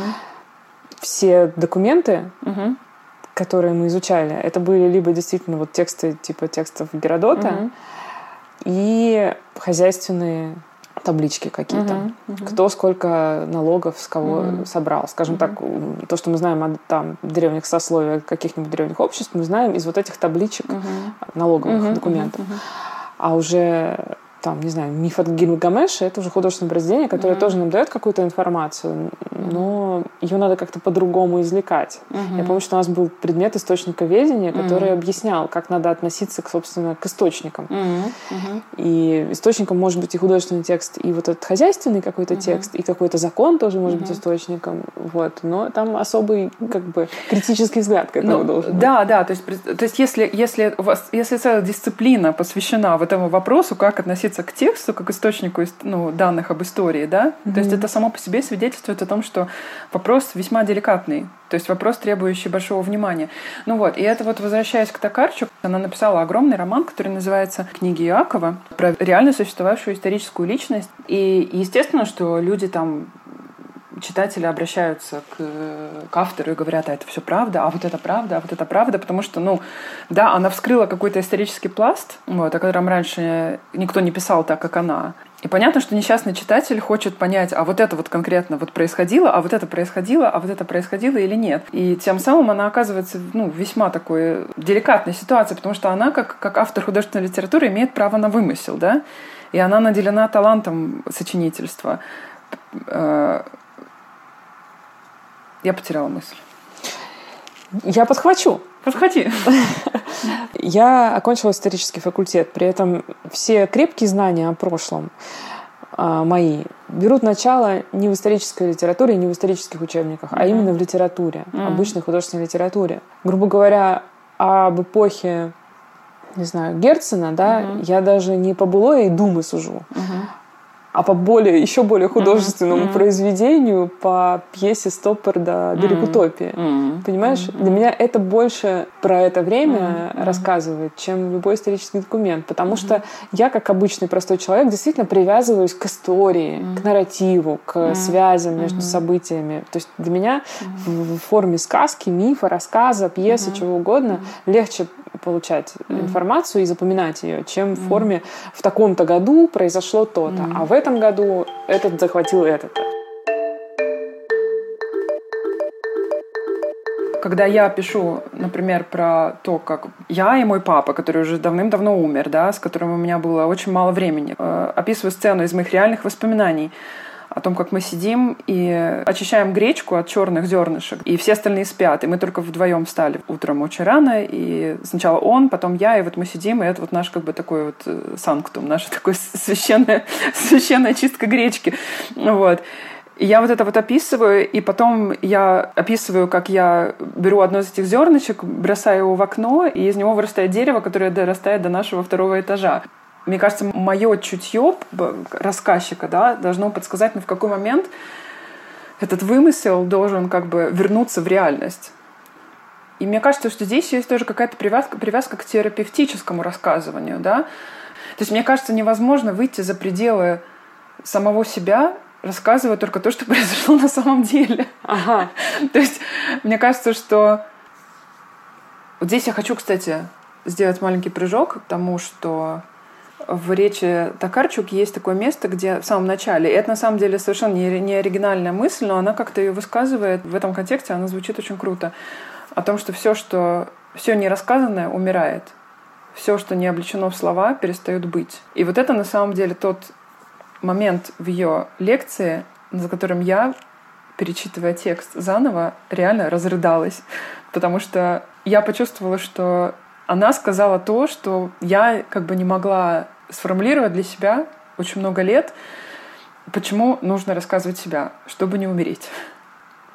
все документы, угу. которые мы изучали, это были либо действительно вот тексты типа текстов Геродота угу. и хозяйственные таблички какие-то. Uh-huh, uh-huh. Кто сколько налогов с кого uh-huh. собрал. Скажем uh-huh. так, то, что мы знаем о там, древних сословиях каких-нибудь древних обществ, мы знаем из вот этих табличек uh-huh. налоговых uh-huh, документов. Uh-huh. А уже там, не знаю, миф от Гильгамеша, это уже художественное произведение, которое mm-hmm. тоже нам дает какую-то информацию, но ее надо как-то по-другому извлекать. Mm-hmm. Я помню, что у нас был предмет источника ведения, который mm-hmm. объяснял, как надо относиться, к, собственно, к источникам. Mm-hmm. И источником может быть и художественный текст, и вот этот хозяйственный какой-то mm-hmm. текст, и какой-то закон тоже может mm-hmm. быть источником. Вот. Но там особый, как бы, критический взгляд к этому ну, должен быть. Да, да. То есть, то есть если, если, у вас, если целая дисциплина посвящена вот этому вопросу, как относиться относиться к тексту как источнику ну, данных об истории, да, mm-hmm. то есть это само по себе свидетельствует о том, что вопрос весьма деликатный, то есть вопрос, требующий большого внимания. Ну вот, и это вот возвращаясь к Токарчу, она написала огромный роман, который называется «Книги Иакова», про реально существовавшую историческую личность. И естественно, что люди там читатели обращаются к, к автору и говорят, а это все правда, а вот это правда, а вот это правда, потому что, ну, да, она вскрыла какой-то исторический пласт, вот, о котором раньше никто не писал так, как она. И понятно, что несчастный читатель хочет понять, а вот это вот конкретно вот происходило, а вот это происходило, а вот это происходило или нет. И тем самым она оказывается ну, весьма такой деликатной ситуации, потому что она, как, как автор художественной литературы, имеет право на вымысел, да, и она наделена талантом сочинительства. Э, я потеряла мысль. Я подхвачу. Подходи. <laughs> Я окончила исторический факультет. При этом все крепкие знания о прошлом а, мои берут начало не в исторической литературе, не в исторических учебниках, а именно в литературе, обычной художественной литературе. Грубо говоря, об эпохе не знаю, Герцена, да, uh-huh. я даже не по былой думы сужу, uh-huh а по более, еще более художественному mm-hmm. произведению, по пьесе Стоппарда «Берег утопии». Mm-hmm. Понимаешь? Mm-hmm. Для меня это больше про это время mm-hmm. рассказывает, чем любой исторический документ. Потому mm-hmm. что я, как обычный простой человек, действительно привязываюсь к истории, mm-hmm. к нарративу, к mm-hmm. связям между mm-hmm. событиями. То есть для меня mm-hmm. в форме сказки, мифа, рассказа, пьесы, mm-hmm. чего угодно mm-hmm. легче получать mm-hmm. информацию и запоминать ее, чем mm-hmm. в форме в таком-то году произошло то-то, mm-hmm. а в этом году этот захватил этот-то. когда я пишу, например, про то, как я и мой папа, который уже давным-давно умер, да, с которым у меня было очень мало времени, э, описываю сцену из моих реальных воспоминаний, о том, как мы сидим и очищаем гречку от черных зернышек, и все остальные спят, и мы только вдвоем встали утром очень рано, и сначала он, потом я, и вот мы сидим, и это вот наш как бы такой вот э, санктум, наша такой священная, <laughs> священная чистка гречки, вот. Я вот это вот описываю, и потом я описываю, как я беру одно из этих зернышек, бросаю его в окно, и из него вырастает дерево, которое дорастает до нашего второго этажа. Мне кажется, мое чутье рассказчика да, должно подсказать, ну, в какой момент этот вымысел должен как бы вернуться в реальность. И мне кажется, что здесь есть тоже какая-то привязка, привязка к терапевтическому рассказыванию. Да? То есть, мне кажется, невозможно выйти за пределы самого себя, рассказывая только то, что <laughs> произошло на самом деле. Ага. <laughs> То есть, мне кажется, что... Вот здесь я хочу, кстати, сделать маленький прыжок к тому, что в речи Токарчук есть такое место, где в самом начале, и это на самом деле совершенно не, не оригинальная мысль, но она как-то ее высказывает в этом контексте, она звучит очень круто, о том, что все, что все нерассказанное, умирает. Все, что не облечено в слова, перестает быть. И вот это на самом деле тот момент в ее лекции, за которым я, перечитывая текст заново, реально разрыдалась. Потому что я почувствовала, что она сказала то, что я как бы не могла сформулировать для себя очень много лет, почему нужно рассказывать себя, чтобы не умереть.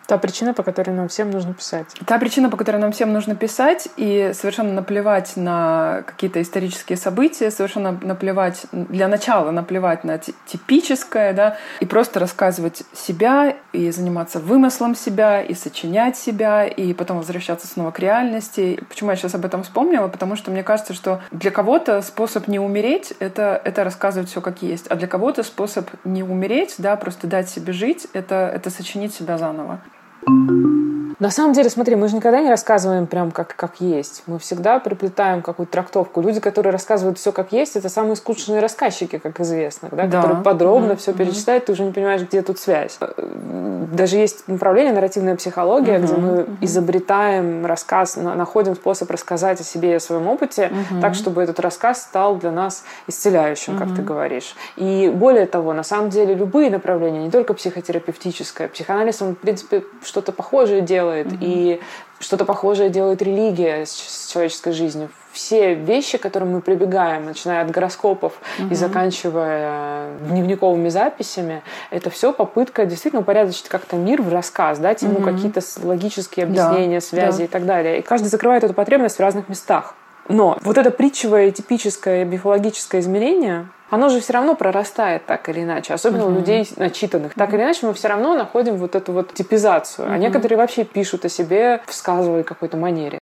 Та причина, по которой нам всем нужно писать. Та причина, по которой нам всем нужно писать, и совершенно наплевать на какие-то исторические события, совершенно наплевать, для начала наплевать на типическое, да, и просто рассказывать себя, и заниматься вымыслом себя, и сочинять себя, и потом возвращаться снова к реальности. Почему я сейчас об этом вспомнила? Потому что мне кажется, что для кого-то способ не умереть — это, это рассказывать все как есть, а для кого-то способ не умереть, да, просто дать себе жить — это, это сочинить себя заново. На самом деле, смотри, мы же никогда не рассказываем прям как, как есть. Мы всегда приплетаем какую-то трактовку. Люди, которые рассказывают все как есть, это самые скучные рассказчики, как известно, да? Да. которые подробно да. все перечисляют, ты уже не понимаешь, где тут связь. Даже есть направление нарративная психология, угу, где мы угу. изобретаем рассказ, находим способ рассказать о себе и о своем опыте, угу. так, чтобы этот рассказ стал для нас исцеляющим, угу. как ты говоришь. И более того, на самом деле, любые направления, не только психотерапевтическое, психоанализ, он, в принципе, что-то похожее делает, mm-hmm. и что-то похожее делает религия с, с человеческой жизнью. Все вещи, к которым мы прибегаем, начиная от гороскопов mm-hmm. и заканчивая дневниковыми записями, это все попытка действительно упорядочить как-то мир в рассказ, дать ему mm-hmm. какие-то логические объяснения, да, связи да. и так далее. И каждый закрывает эту потребность в разных местах. Но вот это притчевое типическое мифологическое измерение, оно же все равно прорастает так или иначе, особенно uh-huh. у людей начитанных. Так или иначе мы все равно находим вот эту вот типизацию. Uh-huh. А некоторые вообще пишут о себе в сказовой какой-то манере.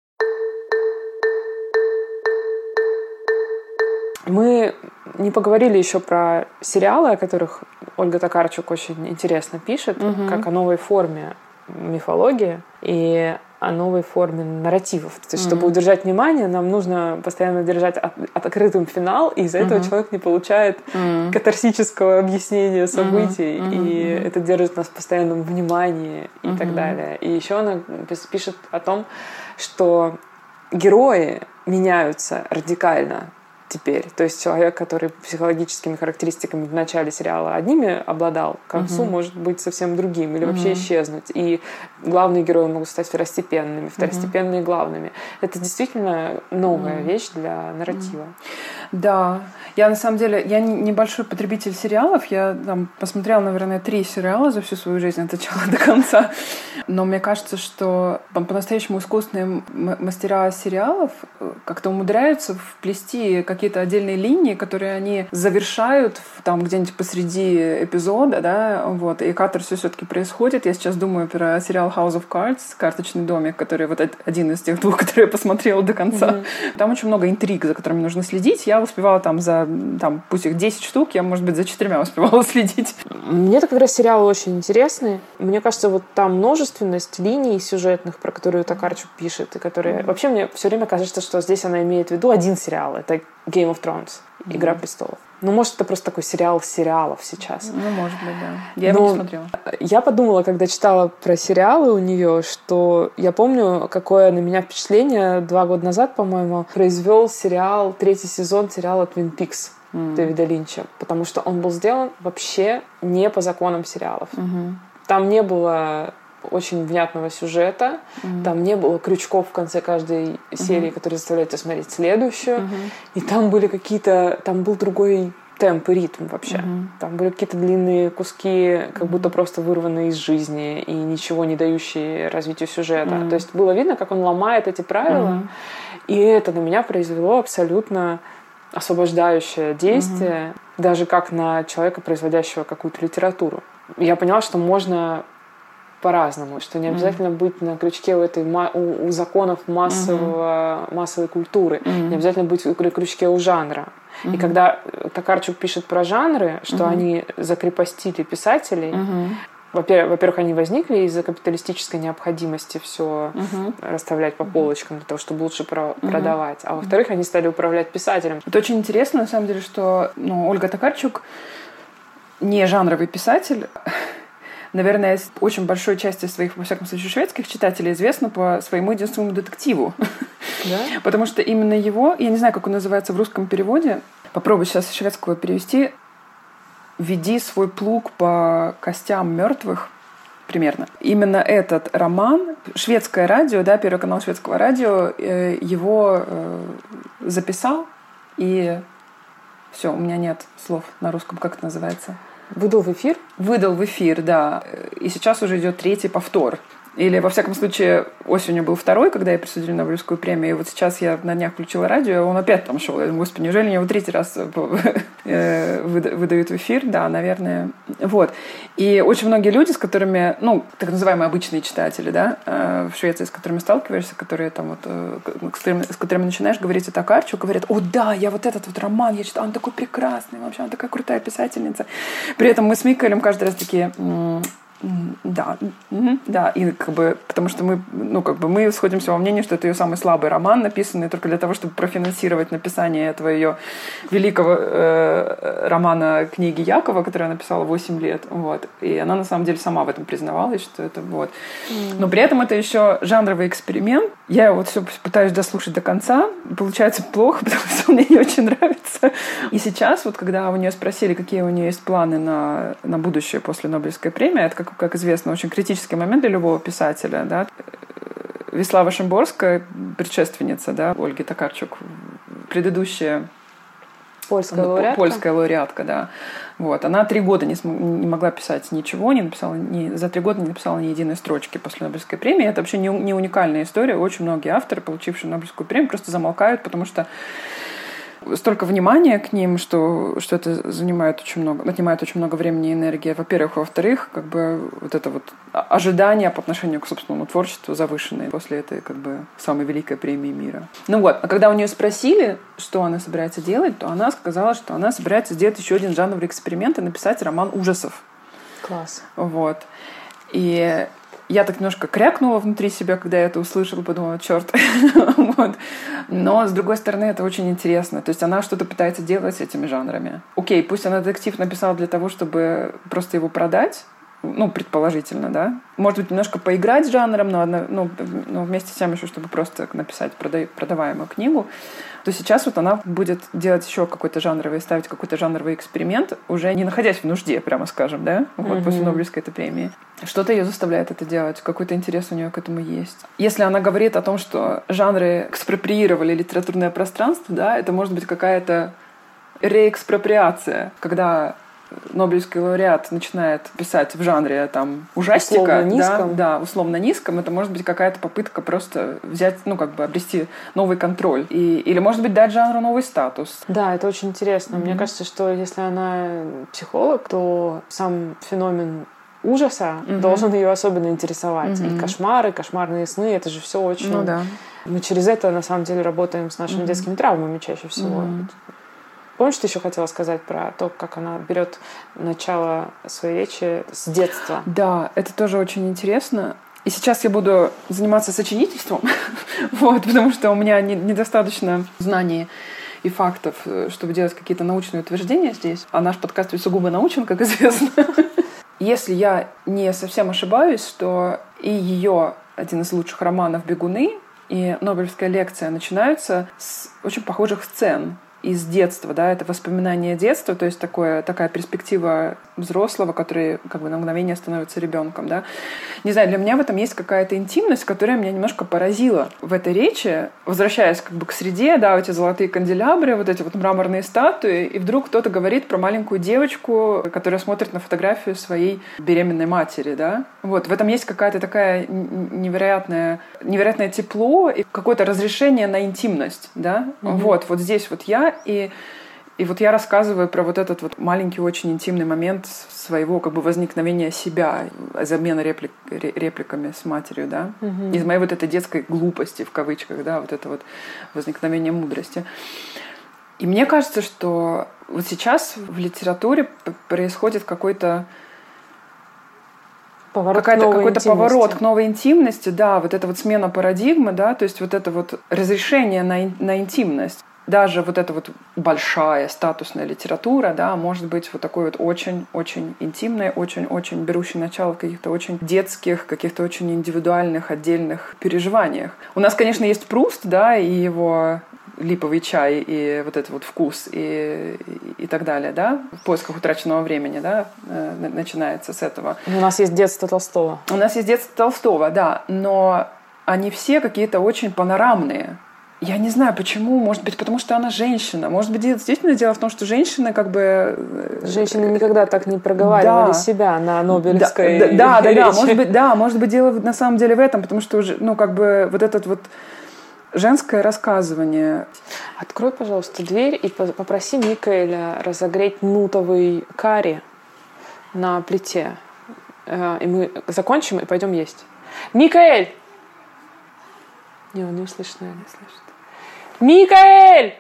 Мы не поговорили еще про сериалы, о которых Ольга Токарчук очень интересно пишет, угу. как о новой форме мифологии. И о новой форме нарративов. То есть, mm-hmm. чтобы удержать внимание, нам нужно постоянно держать от, открытым финал, и из-за mm-hmm. этого человек не получает mm-hmm. катарсического объяснения событий, mm-hmm. и mm-hmm. это держит нас в постоянном внимании и mm-hmm. так далее. И еще она пишет о том, что герои меняются радикально теперь. То есть человек, который психологическими характеристиками в начале сериала одними обладал, к концу угу. может быть совсем другим или вообще угу. исчезнуть. И главные герои могут стать второстепенными, второстепенные угу. главными. Это действительно новая угу. вещь для нарратива. Да. Я на самом деле, я небольшой потребитель сериалов. Я там посмотрела, наверное, три сериала за всю свою жизнь от начала до конца. Но мне кажется, что по-настоящему искусственные мастера сериалов э, как-то умудряются вплести какие-то отдельные линии, которые они завершают там где-нибудь посреди эпизода, да, вот, и катарсис все-таки происходит. Я сейчас думаю про сериал House of Cards, «Карточный домик», который вот один из тех двух, <laughs> которые я посмотрела до конца. Mm-hmm. Там очень много интриг, за которыми нужно следить. Я успевала там за, там, пусть их 10 штук, я, может быть, за четырьмя успевала <laughs> следить. Мне так как раз сериалы очень интересные. Мне кажется, вот там множественность линий сюжетных, про которые Токарчук пишет, и которые... Mm-hmm. Вообще мне все время кажется, что здесь она имеет в виду один сериал. Это Game of Thrones, mm-hmm. Игра престолов. Ну, может, это просто такой сериал сериалов сейчас. Ну, может быть, да. Я Но его не смотрела. Я подумала, когда читала про сериалы у нее, что я помню, какое на меня впечатление два года назад, по-моему, произвел сериал, третий сезон сериала Twin Peaks. Mm. Дэвида Линча, потому что он был сделан вообще не по законам сериалов. Mm-hmm. Там не было очень внятного сюжета. Mm-hmm. Там не было крючков в конце каждой серии, mm-hmm. которые заставляют тебя смотреть следующую. Mm-hmm. И там были какие-то... Там был другой темп и ритм вообще. Mm-hmm. Там были какие-то длинные куски, как будто просто вырванные из жизни и ничего не дающие развитию сюжета. Mm-hmm. То есть было видно, как он ломает эти правила. Mm-hmm. И это на меня произвело абсолютно освобождающее действие, угу. даже как на человека, производящего какую-то литературу. Я поняла, что можно по-разному, что не обязательно mm-hmm. быть на крючке у этой у, у законов массового mm-hmm. массовой культуры, mm-hmm. не обязательно быть на крючке у жанра. Mm-hmm. И когда Токарчук пишет про жанры, что mm-hmm. они закрепостили писателей, mm-hmm. во-первых, они возникли из-за капиталистической необходимости все uh расставлять по полочкам для того, чтобы лучше про- uh продавать. А во-вторых, они стали управлять писателем. Это очень интересно, на самом деле, что ну, Ольга Токарчук не жанровый писатель наверное, очень большой части своих, во всяком случае, шведских читателей известна по своему единственному детективу. Да? <laughs> Потому что именно его, я не знаю, как он называется в русском переводе, попробую сейчас шведского перевести, «Веди свой плуг по костям мертвых», примерно. Именно этот роман, шведское радио, да, первый канал шведского радио, э, его э, записал, и все, у меня нет слов на русском, как это называется. Выдал в эфир? Выдал в эфир, да. И сейчас уже идет третий повтор. Или, во всяком случае, осенью был второй, когда я присудили Нобелевскую премию. И вот сейчас я на днях включила радио, он опять там шел. Я думаю, господи, неужели его третий раз э, <laughs> выдают в эфир? Да, наверное. Вот. И очень многие люди, с которыми, ну, так называемые обычные читатели, да, э, в Швеции, с которыми сталкиваешься, которые там вот, э, с которыми, начинаешь говорить о Токарчу, говорят, о, да, я вот этот вот роман, я читала, он такой прекрасный, вообще, она такая крутая писательница. При этом мы с Микаэлем каждый раз такие, да, да, и как бы, потому что мы, ну, как бы мы сходимся во мнении, что это ее самый слабый роман, написанный только для того, чтобы профинансировать написание этого ее великого э, романа книги Якова, который она написала 8 лет, вот, и она на самом деле сама в этом признавалась, что это вот. Но при этом это еще жанровый эксперимент. Я вот все пытаюсь дослушать до конца, получается плохо, <laughs> потому что мне не очень нравится. И сейчас, вот когда у нее спросили, какие у нее есть планы на, на будущее после Нобелевской премии, это как как, известно, очень критический момент для любого писателя. Да? Веслава Шимборская, предшественница да, Ольги Токарчук, предыдущая Польская лауреатка. Польская лауреатка, да. Вот. Она три года не, см- не могла писать ничего, не написала ни, за три года не написала ни единой строчки после Нобелевской премии. Это вообще не, не уникальная история. Очень многие авторы, получившие Нобелевскую премию, просто замолкают, потому что столько внимания к ним, что, что это занимает очень много, отнимает очень много времени и энергии, во-первых. Во-вторых, как бы вот это вот ожидание по отношению к собственному творчеству завышенное после этой как бы самой великой премии мира. Ну вот, а когда у нее спросили, что она собирается делать, то она сказала, что она собирается сделать еще один жанровый эксперимент и написать роман ужасов. Класс. Вот. И я так немножко крякнула внутри себя, когда я это услышала, подумала, черт. <laughs> вот. Но, с другой стороны, это очень интересно. То есть она что-то пытается делать с этими жанрами. Окей, пусть она детектив написала для того, чтобы просто его продать, ну, предположительно, да. Может быть, немножко поиграть с жанром, но, одно, ну, ну, вместе с тем еще, чтобы просто написать продаваемую книгу, то сейчас вот она будет делать еще какой-то жанровый, ставить какой-то жанровый эксперимент, уже не находясь в нужде, прямо скажем, да, вот mm-hmm. после Нобелевской этой премии. Что-то ее заставляет это делать, какой-то интерес у нее к этому есть. Если она говорит о том, что жанры экспроприировали литературное пространство, да, это может быть какая-то реэкспроприация, когда Нобелевский лауреат начинает писать в жанре там ужастика, условно низком. Да, да, условно низком, это может быть какая-то попытка просто взять, ну как бы обрести новый контроль и или может быть дать жанру новый статус. Да, это очень интересно. Mm-hmm. Мне кажется, что если она психолог, то сам феномен ужаса mm-hmm. должен ее особенно интересовать. Mm-hmm. И кошмары, кошмарные сны, это же все очень. Ну да. Мы через это на самом деле работаем с нашими mm-hmm. детскими травмами чаще всего. Mm-hmm. Помнишь, ты еще хотела сказать про то, как она берет начало своей речи с детства? Да, это тоже очень интересно. И сейчас я буду заниматься сочинительством, <laughs> вот, потому что у меня не, недостаточно знаний и фактов, чтобы делать какие-то научные утверждения здесь. А наш подкаст ведь сугубо научен, как <laughs> известно. Если я не совсем ошибаюсь, что и ее один из лучших романов «Бегуны» и Нобелевская лекция начинаются с очень похожих сцен из детства, да, это воспоминание детства, то есть такое, такая перспектива взрослого, который как бы на мгновение становится ребенком, да. Не знаю, для меня в этом есть какая-то интимность, которая меня немножко поразила в этой речи, возвращаясь как бы к среде, да, эти золотые канделябры, вот эти вот мраморные статуи, и вдруг кто-то говорит про маленькую девочку, которая смотрит на фотографию своей беременной матери, да. Вот, в этом есть какая-то такая невероятная, невероятное тепло и какое-то разрешение на интимность, да. Mm-hmm. Вот, вот здесь вот я, и и вот я рассказываю про вот этот вот маленький, очень интимный момент своего как бы возникновения себя, замена реплик, репликами с матерью, да, угу. из моей вот этой детской глупости, в кавычках, да, вот это вот возникновение мудрости. И мне кажется, что вот сейчас в литературе происходит какой-то поворот какой-то, какой-то поворот к новой интимности, да, вот эта вот смена парадигмы, да, то есть вот это вот разрешение на, на интимность даже вот эта вот большая статусная литература, да, может быть вот такой вот очень-очень интимной, очень-очень берущей начало в каких-то очень детских, каких-то очень индивидуальных, отдельных переживаниях. У нас, конечно, есть Пруст, да, и его липовый чай и вот этот вот вкус и, и, и так далее, да, в поисках утраченного времени, да, э, начинается с этого. У нас есть детство Толстого. У нас есть детство Толстого, да, но они все какие-то очень панорамные. Я не знаю, почему. Может быть, потому что она женщина. Может быть, действительно дело в том, что женщины как бы... Э, женщины никогда так не проговаривали да. себя на Нобелевской Да, да, да, да. Может быть, да, может быть, дело на самом деле в этом, потому что уже, ну, как бы вот этот вот женское рассказывание. Открой, пожалуйста, дверь и попроси Микаэля разогреть нутовый карри на плите. Э, и мы закончим и пойдем есть. Микаэль! Не, он не услышит, наверное, не слышит. Микаэль!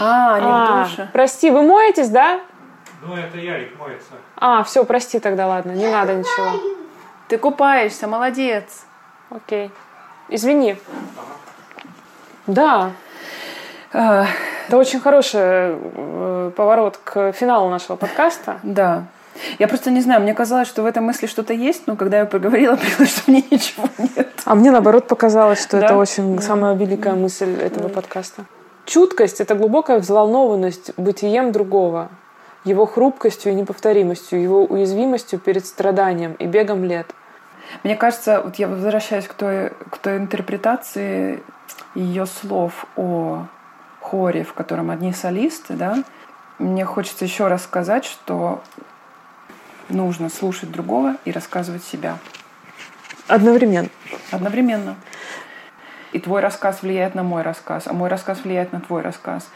А, не а, в душе. Прости, вы моетесь, да? Ну, это Ярик моется. А, все, прости тогда, ладно, не надо ничего. Ты купаешься, молодец. Окей. Извини. Да. А, это очень хороший э, поворот к финалу нашего подкаста. Да. Я просто не знаю, мне казалось, что в этой мысли что-то есть, но когда я поговорила, <laughs> поняла, что мне ничего нет. А мне наоборот показалось, что да? это очень да. самая великая мысль этого да. подкаста. Чуткость — это глубокая взволнованность бытием другого, его хрупкостью и неповторимостью, его уязвимостью перед страданием и бегом лет. Мне кажется, вот я возвращаюсь к той, к той интерпретации ее слов о хоре, в котором одни солисты, да, мне хочется еще раз сказать, что нужно слушать другого и рассказывать себя. Одновременно. Одновременно. И твой рассказ влияет на мой рассказ, а мой рассказ влияет на твой рассказ.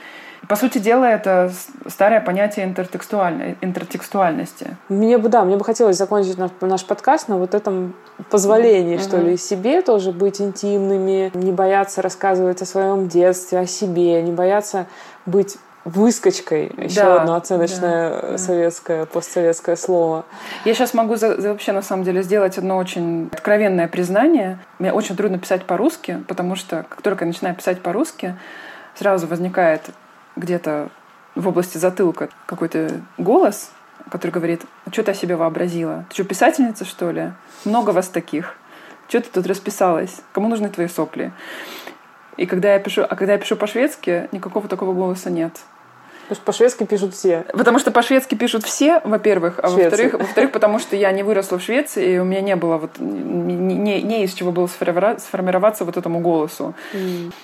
По сути дела, это старое понятие интертекстуаль... интертекстуальности. Мне бы, да, мне бы хотелось закончить наш, наш подкаст на вот этом позволении, mm-hmm. что ли, себе тоже быть интимными, не бояться рассказывать о своем детстве, о себе, не бояться быть выскочкой, еще да, одно оценочное да, советское, постсоветское слово. Я сейчас могу за, за вообще на самом деле сделать одно очень откровенное признание. Мне очень трудно писать по-русски, потому что как только я начинаю писать по-русски, сразу возникает где-то в области затылка какой-то голос, который говорит, «А что ты о себе вообразила? Ты что, писательница, что ли? Много вас таких. Что ты тут расписалась? Кому нужны твои сопли? И когда я пишу, а когда я пишу по-шведски, никакого такого голоса нет. Потому что по-шведски пишут все. Потому что по-шведски пишут все, во-первых, а во-вторых, во-вторых, потому что я не выросла в Швеции, и у меня не было вот не, не, из чего было сформироваться вот этому голосу.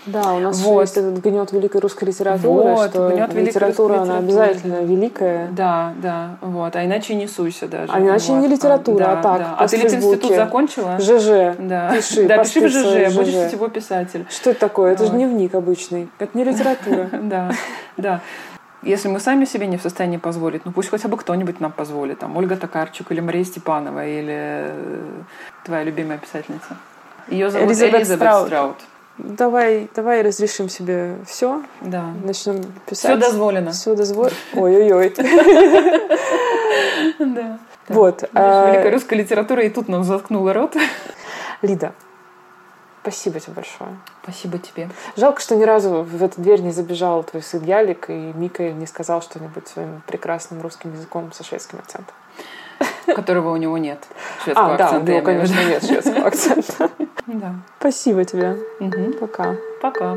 Да, у нас вот. есть этот гнет великой русской литературы, вот, что гнет литература, она обязательно великая. Да, да, вот, а иначе не суйся даже. А иначе вот. не литература, а, а так. Да. А ты институт закончила? ЖЖ. Да. Пиши, да, пиши в ЖЖ, будешь сетевой писатель. Что это такое? Это же дневник обычный. Это не литература. <laughs> Да, да. Если мы сами себе не в состоянии позволить, ну пусть хотя бы кто-нибудь нам позволит. Там Ольга Токарчук или Мария Степанова или э, твоя любимая писательница. Ее зовут Элизабет, Элизабет Страут. Страут. Давай, давай разрешим себе все. Да. Начнем писать. Все дозволено. Все дозволено. Ой-ой-ой. <laughs> Да. Вот. Великая а русская литература и тут нам заткнула рот. Лида, Спасибо тебе большое. Спасибо тебе. Жалко, что ни разу в эту дверь не забежал твой сын Ялик, и Мика не сказал что-нибудь своим прекрасным русским языком со шведским акцентом. Которого у него нет. Шведского а, да, у него, конечно, нет шведского акцента. <laughs> Да. Спасибо тебе. Пока. Пока.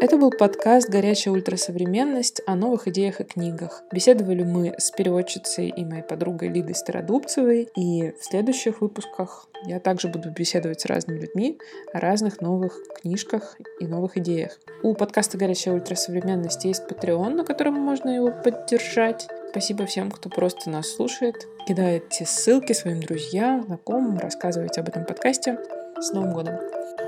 Это был подкаст «Горячая ультрасовременность» о новых идеях и книгах. Беседовали мы с переводчицей и моей подругой Лидой Стародубцевой. И в следующих выпусках я также буду беседовать с разными людьми о разных новых книжках и новых идеях. У подкаста «Горячая ультрасовременность» есть Patreon, на котором можно его поддержать. Спасибо всем, кто просто нас слушает. Кидайте ссылки своим друзьям, знакомым, рассказывайте об этом подкасте. С Новым годом!